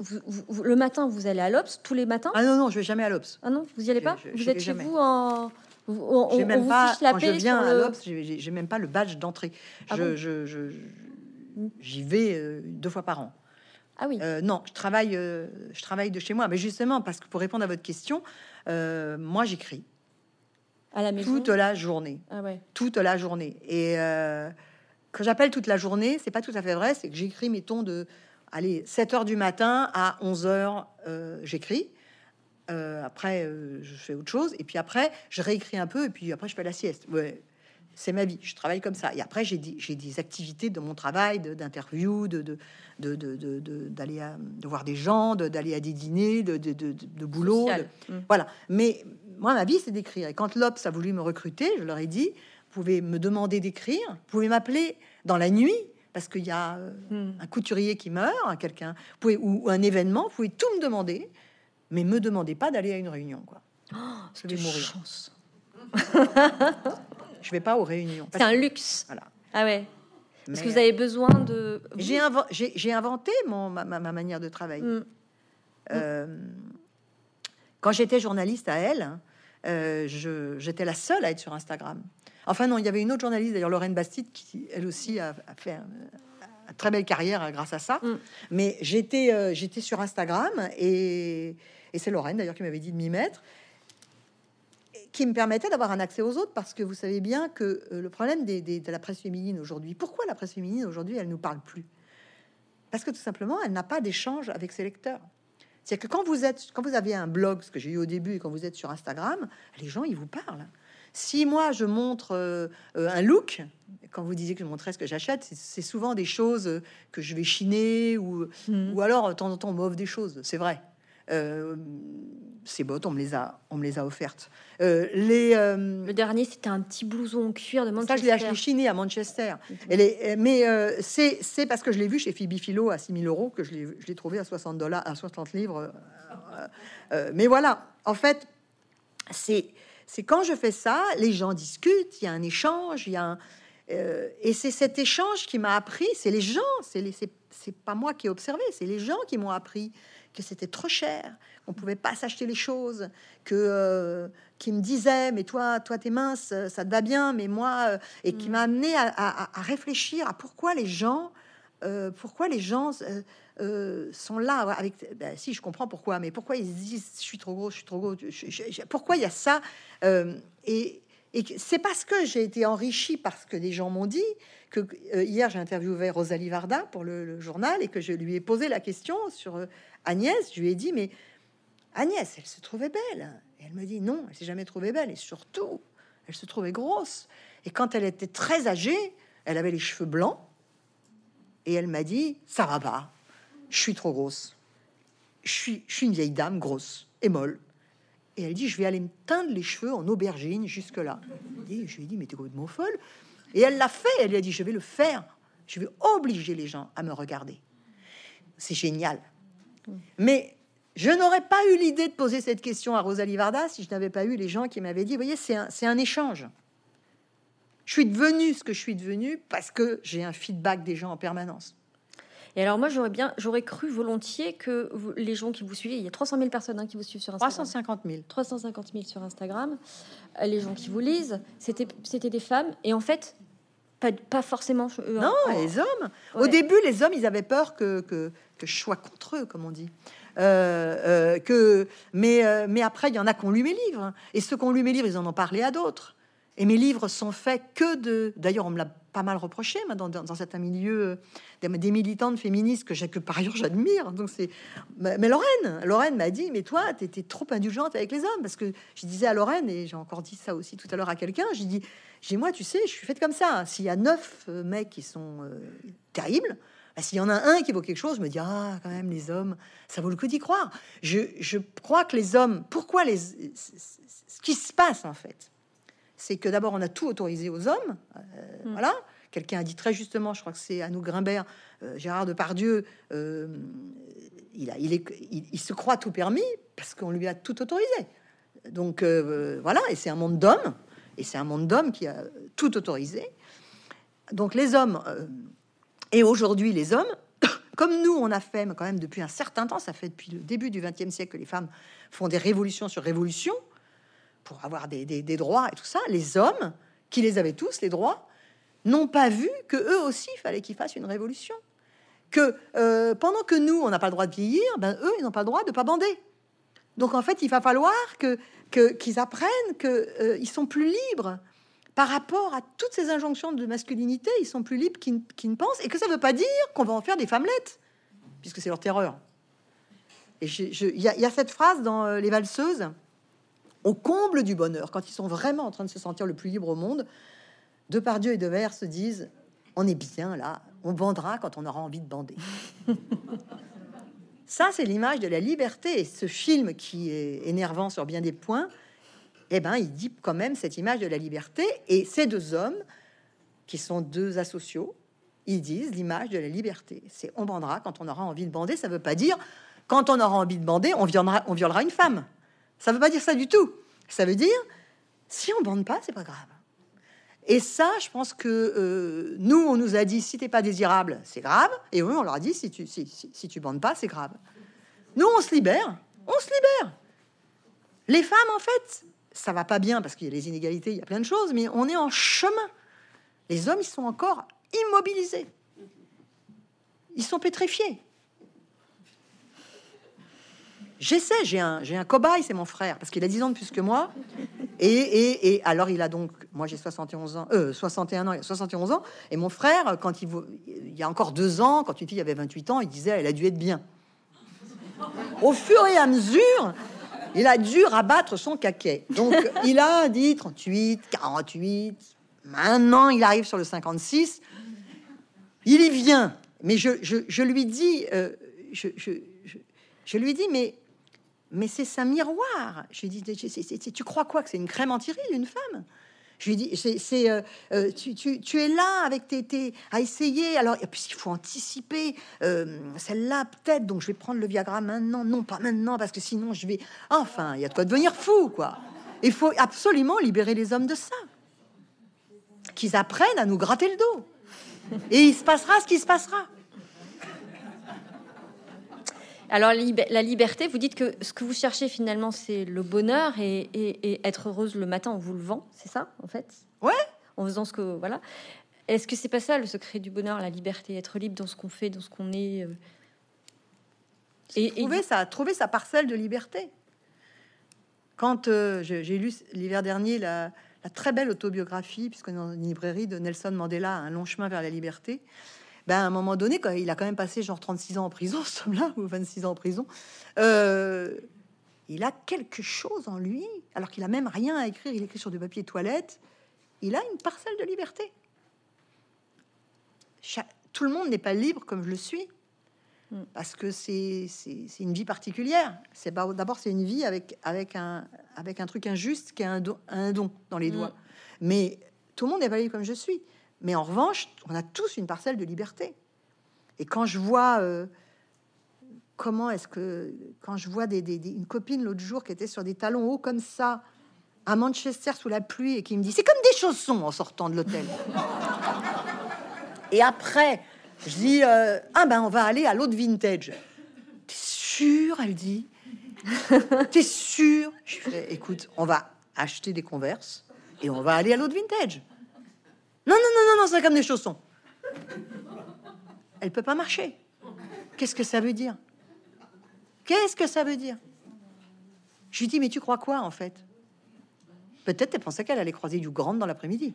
le matin, vous allez à l'Obs tous les matins? Ah non, non, je vais jamais à l'Obs. Ah non, vous y allez pas? Vous êtes chez vous en. On, même pas, quand je viens à l'Obs, j'ai même pas le badge d'entrée. Ah je, j'y vais euh, deux fois par an. Ah oui. Euh, non, je travaille, euh, je travaille de chez moi. Mais justement, parce que pour répondre à votre question, moi j'écris à la maison? Toute la journée. Ah ouais. Toute la journée. Et euh, quand j'appelle toute la journée, c'est pas tout à fait vrai. C'est que j'écris, mettons, de allez, 7 heures du matin à 11 heures, euh, j'écris. Euh, après, je fais autre chose. Et puis après, je réécris un peu. Et puis après, je fais la sieste. Ouais, c'est ma vie. Je travaille comme ça. Et après, j'ai des, j'ai des activités de mon travail, d'interview, de, de, de, de, d'aller de voir des gens, d'aller à des dîners, de, de, de, boulot. Mmh. Voilà. Mais moi, ma vie, c'est d'écrire. Et quand l'Obs a voulu me recruter, je leur ai dit, pouvez me demander d'écrire, vous pouvez m'appeler dans la nuit, parce qu'il y a euh, hmm. un couturier qui meurt, quelqu'un, ou, un événement, vous pouvez tout me demander, mais me demandez pas d'aller à une réunion, quoi. Oh, je vais mourir. Chance. je vais pas aux réunions. C'est un luxe. Voilà. Ah ouais. Parce que vous avez besoin de. J'ai inventé mon, ma, manière de travailler. Hmm. Euh, quand j'étais journaliste à elle, euh, j'étais la seule à être sur Instagram. Enfin non, il y avait une autre journaliste, d'ailleurs Lorraine Bastide, qui elle aussi a, fait une très belle carrière grâce à ça. Mm. Mais j'étais euh, j'étais sur Instagram et, et c'est Lorraine d'ailleurs qui m'avait dit de m'y mettre. qui me permettait d'avoir un accès aux autres parce que vous savez bien que euh, le problème des, des- de la presse féminine aujourd'hui, pourquoi la presse féminine aujourd'hui, elle nous parle plus? Parce que tout simplement, elle n'a pas d'échange avec ses lecteurs. C'est que quand vous êtes, quand vous avez un blog, ce que j'ai eu au début, et quand vous êtes sur Instagram, les gens ils vous parlent. Si moi je montre euh, euh, un look, quand vous disiez que je montrais ce que j'achète, c'est- souvent des choses que je vais chiner ou, ou alors de temps en temps on m'offre des choses, c'est vrai. Euh, ces bottes, on me les a, on me les a offertes. Euh, les, euh, Le dernier, c'était un petit blouson en cuir de ça, Manchester. je l'ai acheté chiné à Manchester. Mais c'est parce que je l'ai vu chez Phoebe Philo à 6000 euros que je l'ai trouvé à 60 dollars, à 60 livres. mais voilà, en fait, c'est c'est quand je fais ça, les gens discutent, il y a un échange, il y a un, euh, et c'est cet échange qui m'a appris, c'est les gens, c'est pas moi qui ai observé, c'est les gens qui m'ont appris que c'était trop cher, qu'on pouvait pas s'acheter les choses, que euh, qui me disaient mais toi toi t'es mince, ça te va bien, mais moi euh, et qui m'a amené à, à- à réfléchir à pourquoi les gens euh, pourquoi les gens euh, euh, sont là avec ben, si je comprends pourquoi mais pourquoi ils se disent je suis trop gros je suis trop gros pourquoi il y a ça et c'est parce que j'ai été enrichi par ce que les gens m'ont dit que hier j'ai interviewé Rosalie Varda pour le, le journal et que je lui ai posé la question sur Agnès. Je lui ai dit mais Agnès, elle se trouvait belle. Et elle me dit non, elle s'est jamais trouvée belle et surtout elle se trouvait grosse. Et quand elle était très âgée, elle avait les cheveux blancs et elle m'a dit ça va pas, je suis trop grosse. Je suis, je suis une vieille dame grosse et molle. Et elle dit, je vais aller me teindre les cheveux en aubergine jusque-là. Et je lui ai dit, mais t'es complètement folle. Et elle l'a fait. Elle lui a dit, je vais le faire. Je vais obliger les gens à me regarder. C'est génial. Mais je n'aurais pas eu l'idée de poser cette question à Rosalie Varda si je n'avais pas eu les gens qui m'avaient dit, voyez, c'est un, c'est un échange. Je suis devenue ce que je suis devenue parce que j'ai un feedback des gens en permanence. Et alors moi, j'aurais bien, j'aurais cru volontiers que vous- les gens qui vous suivaient, il y a 300 000 personnes hein, qui vous suivent sur Instagram. 350 000. 350 000 sur Instagram. Euh, Les gens qui vous lisent, c'était c'était des femmes. Et en fait, pas, pas forcément... euh, Non, en- les hommes. Au début, les hommes, ils avaient peur que, que, que je sois contre eux, comme on dit. Euh, euh, que, mais, mais après, il y en a qui ont lu mes livres. Et ceux qui ont lu mes livres, ils en ont parlé à d'autres. Et mes livres sont faits que de... D'ailleurs, on me l'a pas mal reproché dans, dans, dans certains milieux euh, des, militantes féministes que, que par ailleurs j'admire. Donc c'est, mais, mais Lorraine, Lorraine m'a dit, mais toi, tu étais trop indulgente avec les hommes parce que je disais à Lorraine et j'ai encore dit ça aussi tout à l'heure à quelqu'un. J'ai dit, j'ai moi, tu sais, je suis faite comme ça. S'il y a neuf euh, mecs qui sont euh, terribles, bah, s'il y en a un qui vaut quelque chose, je me dis ah quand même les hommes, ça vaut le coup d'y croire. Je, je crois que les hommes, pourquoi les, ce qui se passe en fait, c'est que d'abord on a tout autorisé aux hommes, euh, voilà. Quelqu'un a dit très justement, je crois que c'est Anouk Grimbert, euh, Gérard Depardieu, euh, il, a, il, est, il, il se croit tout permis parce qu'on lui a tout autorisé. Donc euh, voilà, et c'est un monde d'hommes, et c'est un monde d'hommes qui a tout autorisé. Donc les hommes, euh, et aujourd'hui les hommes, comme nous on a fait mais quand même depuis un certain temps, ça fait depuis le début du XXe siècle que les femmes font des révolutions sur révolutions pour avoir des, droits et tout ça, les hommes, qui les avaient tous, les droits, n'ont pas vu que eux aussi, il fallait qu'ils fassent une révolution. Que euh, pendant que nous, on n'a pas le droit de vieillir, ben, eux, ils n'ont pas le droit de pas bander. Donc en fait, il va falloir que qu'ils apprennent qu'ils ils sont plus libres par rapport à toutes ces injonctions de masculinité. Ils sont plus libres qu'ils ne pensent, et que ça ne veut pas dire qu'on va en faire des femmelettes, puisque c'est leur terreur. Et il y a cette phrase dans euh, Les Valseuses, au comble du bonheur, quand ils sont vraiment en train de se sentir le plus libre au monde, Depardieu et Devers se disent On est bien là, on bandera quand on aura envie de bander. Ça, c'est l'image de la liberté. Et ce film qui est énervant sur bien des points, eh ben, il dit quand même cette image de la liberté. Et ces deux hommes, qui sont deux asociaux, ils disent l'image de la liberté. C'est on bandera quand on aura envie de bander. Ça veut pas dire quand on aura envie de bander, on violera, on violera une femme. Ça veut pas dire ça du tout. Ça veut dire si on bande pas, c'est pas grave. Et ça, je pense que euh, nous, on nous a dit si t'es pas désirable, c'est grave. Et eux, on leur a dit si tu si, si, si tu bandes pas, c'est grave. Nous, on se libère. On se libère. Les femmes, en fait, ça va pas bien parce qu'il y a les inégalités, il y a plein de choses, mais on est en chemin. Les hommes, ils sont encore immobilisés. Ils sont pétrifiés. J'essaie, j'ai un, cobaye, c'est mon frère, parce qu'il a 10 ans de plus que moi. Et, alors, il a donc, moi j'ai 71 ans, 61 ans, il a 71 ans, et mon frère, quand il, y a encore deux ans, quand une fille avait 28 ans, il disait, elle a dû être bien. Au fur et à mesure, il a dû rabattre son caquet. Donc, il a dit 38, 48. Maintenant, il arrive sur le 56. Il y vient. Mais je, lui dis, euh, je, lui dis, mais, mais c'est sa miroir. Je lui dis, tu crois quoi que c'est une crème anti une femme? Je lui dis, c'est, euh, euh, tu, es là avec tes, à essayer. Alors, et puis il faut anticiper euh, celle-là peut-être. Donc je vais prendre le Viagra maintenant. Non, pas maintenant parce que sinon je vais. Enfin, il y a de quoi devenir fou, quoi. Il faut absolument libérer les hommes de ça. Qu'ils apprennent à nous gratter le dos. Et il se passera ce qui se passera. Alors la liberté, vous dites que ce que vous cherchez finalement, c'est le bonheur et, être heureuse le matin en vous levant, c'est ça en fait? Ouais. En faisant ce que voilà. Est-ce que c'est pas ça le secret du bonheur, la liberté, être libre dans ce qu'on fait, dans ce qu'on est euh? Et trouver ça, trouver sa parcelle de liberté. Quand euh, j'ai lu l'hiver dernier la, très belle autobiographie, puisqu'on est dans une librairie de Nelson Mandela, Un long chemin vers la liberté, ben, à un moment donné, quand il a quand même passé genre 36 ans en prison, ce là ou 26 ans en prison, euh, il a quelque chose en lui, alors qu'il a même rien à écrire, il écrit sur du papier toilette, il a une parcelle de liberté. tout le monde n'est pas libre comme je le suis, mm. parce que c'est une vie particulière. C'est d'abord c'est une vie avec avec un avec un truc injuste qui a un don, un don dans les mm. doigts. Mais tout le monde n'est pas libre comme je suis. Mais en revanche, on a tous une parcelle de liberté. Et quand je vois euh, comment est-ce que quand je vois une copine l'autre jour qui était sur des talons hauts comme ça à Manchester sous la pluie et qui me dit c'est comme des chaussons en sortant de l'hôtel. et après, je dis euh, ah ben on va aller à l'autre vintage. T'es sûr Elle dit. T'es sûr? Je fais écoute, on va acheter des converses et on va aller à l'autre vintage. Non, non, non, non, non, c'est comme des chaussons. Elle peut pas marcher. Qu'est-ce que ça veut dire? Qu'est-ce que ça veut dire? Je lui dis, mais tu crois quoi en fait? Peut-être elle pensait qu'elle allait croiser du grand dans l'après-midi.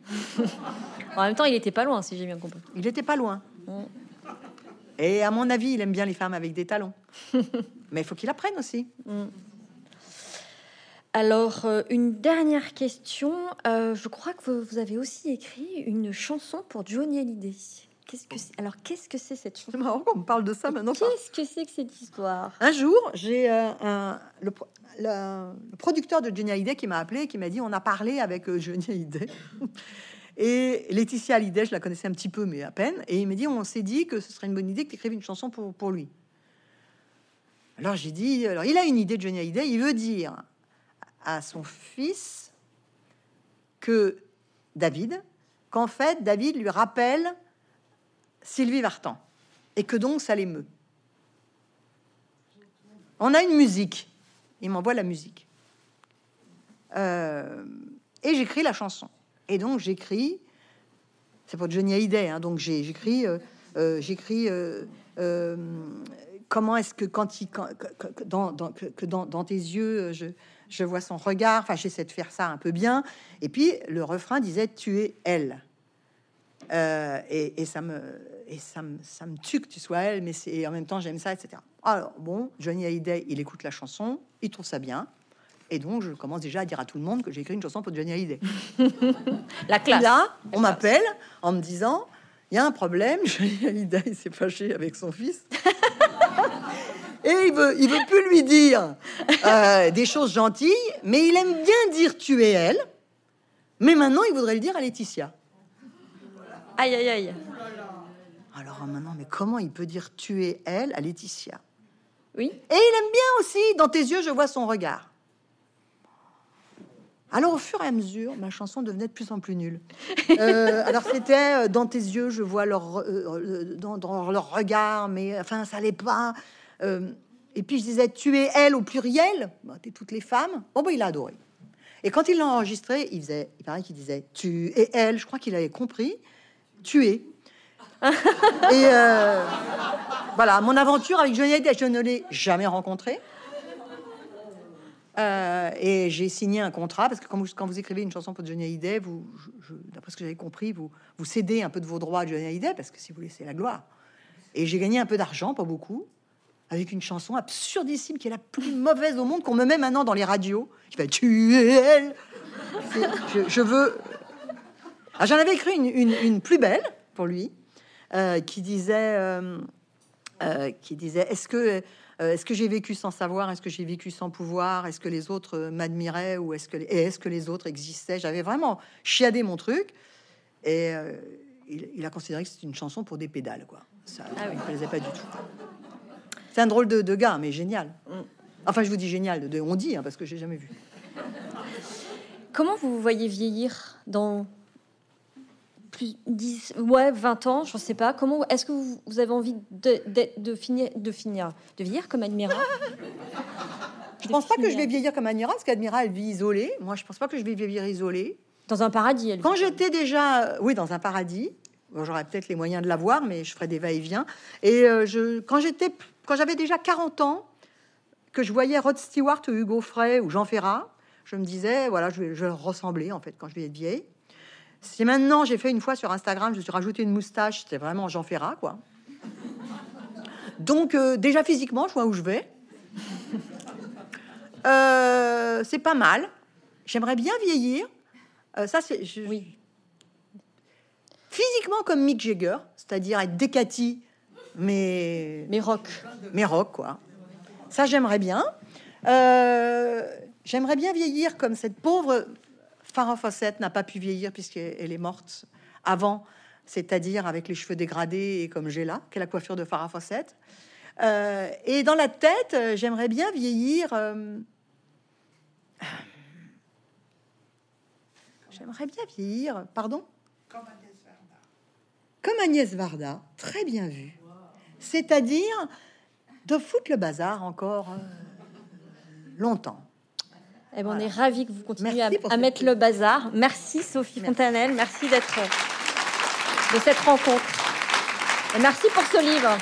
en même temps, il était pas loin, si j'ai bien compris. Il était pas loin. Mm. Et à mon avis, il aime bien les femmes avec des talons. mais il faut qu'il apprenne aussi. Mm. Alors, euh, une dernière question. Euh, je crois que vous, avez aussi écrit une chanson pour Johnny Hallyday. Qu'est-ce que c'est Alors, qu'est-ce que c'est cette chanson C'est marrant qu'on me parle de ça maintenant. Qu'est-ce que c'est que cette histoire? Un jour, j'ai euh, un, le, producteur de Johnny Hallyday qui m'a appelé, qui m'a dit on a parlé avec Johnny Hallyday. Et Laetitia Hallyday, je la connaissais un petit peu, mais à peine. Et il m'a dit on s'est dit que ce serait une bonne idée que tu écrives une chanson pour, pour lui. Alors j'ai dit, alors il a une idée de Johnny Hallyday, il veut dire à son fils que David, qu'en fait David lui rappelle Sylvie Vartan et que donc ça l'émeut. On a une musique, il m'envoie la musique euh, et j'écris la chanson. Et donc j'écris, c'est pour Johnny Hallyday, hein, donc j'écris, euh, euh, j'écris comment est-ce que quand il, dans, que, dans, tes yeux, je, je vois son regard. Enfin, j'essaie de faire ça un peu bien. Et puis le refrain disait tu es elle. Euh, et, ça me et ça me, ça me tue que tu sois elle, mais c'est en même temps j'aime ça, etc. Alors bon, Johnny Hallyday, il écoute la chanson, il trouve ça bien. Et donc, je commence déjà à dire à tout le monde que j'ai écrit une chanson pour Johnny Hallyday. la classe. Là, on m'appelle en me disant, il y a un problème, Johnny Hallyday s'est fâché avec son fils. Et il veut, il veut plus lui dire euh, des choses gentilles, mais il aime bien dire tu es elle. Mais maintenant, il voudrait le dire à Laetitia. Aïe, aïe, aïe. Alors maintenant, mais comment il peut dire tu es elle à Laetitia? Oui. Et il aime bien aussi, dans tes yeux, je vois son regard. Alors au fur et à mesure, ma chanson devenait de plus en plus nulle. Euh, alors c'était euh, dans tes yeux, je vois leur dans, leur regard, mais enfin ça n'est pas. Euh, et puis je disais, tu es elle au pluriel, bah, tu es toutes les femmes. Bon, bah, il a adoré. Et quand il l'a enregistré, il faisait, il paraît qu'il disait, tu es elle. Je crois qu'il avait compris, tu es. et euh, voilà, mon aventure avec Johnny Hallyday, je ne l'ai jamais rencontré. Euh, et j'ai signé un contrat parce que quand vous, quand vous écrivez une chanson pour Johnny Hallyday, vous, d'après ce que j'avais compris, vous, vous cédez un peu de vos droits à Johnny Hallyday parce que si vous c'est la gloire. Et j'ai gagné un peu d'argent, pas beaucoup, avec une chanson absurdissime qui est la plus mauvaise au monde qu'on me met maintenant dans les radios. Qui va tuer elle. Je, je veux. Ah, J'en avais écrit une, une- une plus belle pour lui, euh, qui disait, euh, euh, qui disait, est-ce que est-ce que j'ai vécu sans savoir? Est-ce que j'ai vécu sans pouvoir? Est-ce que les autres m'admiraient ou est-ce que et est-ce que les autres existaient? J'avais vraiment chiadé mon truc et il, il a considéré que c'était une chanson pour des pédales, quoi. Ça Ah ne me plaisait pas du tout. C'est un drôle de, de gars, mais génial. Enfin, je vous dis génial, de, on dit, hein, parce que j'ai jamais vu. Comment vous vous voyez vieillir dans plus 10, ouais, 20 ans, je sais pas. Comment est-ce que vous, vous avez envie de, de- de finir, de finir, de vieillir comme Admira? Je pense pas que je vais vieillir comme Admira, parce qu'Admira, elle vit isolée. Moi, je pense pas que je vais vieillir isolée. dans un paradis elle Quand j'étais déjà, euh, oui, dans un paradis, bon, j'aurais peut-être les moyens de l'avoir, mais je ferais des va-et-vient. Et euh, je, quand j'étais, quand j'avais déjà 40 ans, que je voyais Rod Stewart ou Hugo Frey ou Jean Ferrat, je me disais, voilà, je vais, je ressembler en fait quand je vais être vieille. Si maintenant j'ai fait une fois sur Instagram, je me suis rajouté une moustache, c'était vraiment Jean Ferrat, quoi. Donc euh, déjà physiquement, je vois où je vais. Euh, c'est pas mal. J'aimerais bien vieillir. Euh, ça, c'est je- Oui. physiquement comme Mick Jagger, c'est-à-dire être décati, mais Mais rock. mais rock, quoi. Ça, j'aimerais bien. Euh, j'aimerais bien vieillir comme cette pauvre Farah Fawcett n'a pas pu vieillir puisqu'elle est morte avant, c'est-à-dire avec les cheveux dégradés et comme j'ai là, qui est la coiffure de Farah Fawcett. Euh, et dans la tête, euh, j'aimerais bien vieillir. euh, J'aimerais bien vieillir, pardon? Comme Agnès Varda, très bien vu. C'est-à-dire de foutre le bazar encore euh, longtemps. Eh ben, On est ravis que vous continuiez à, mettre le bazar. Merci Sophie Merci. Fontanelle. Merci d'être de cette rencontre. Et merci pour ce livre.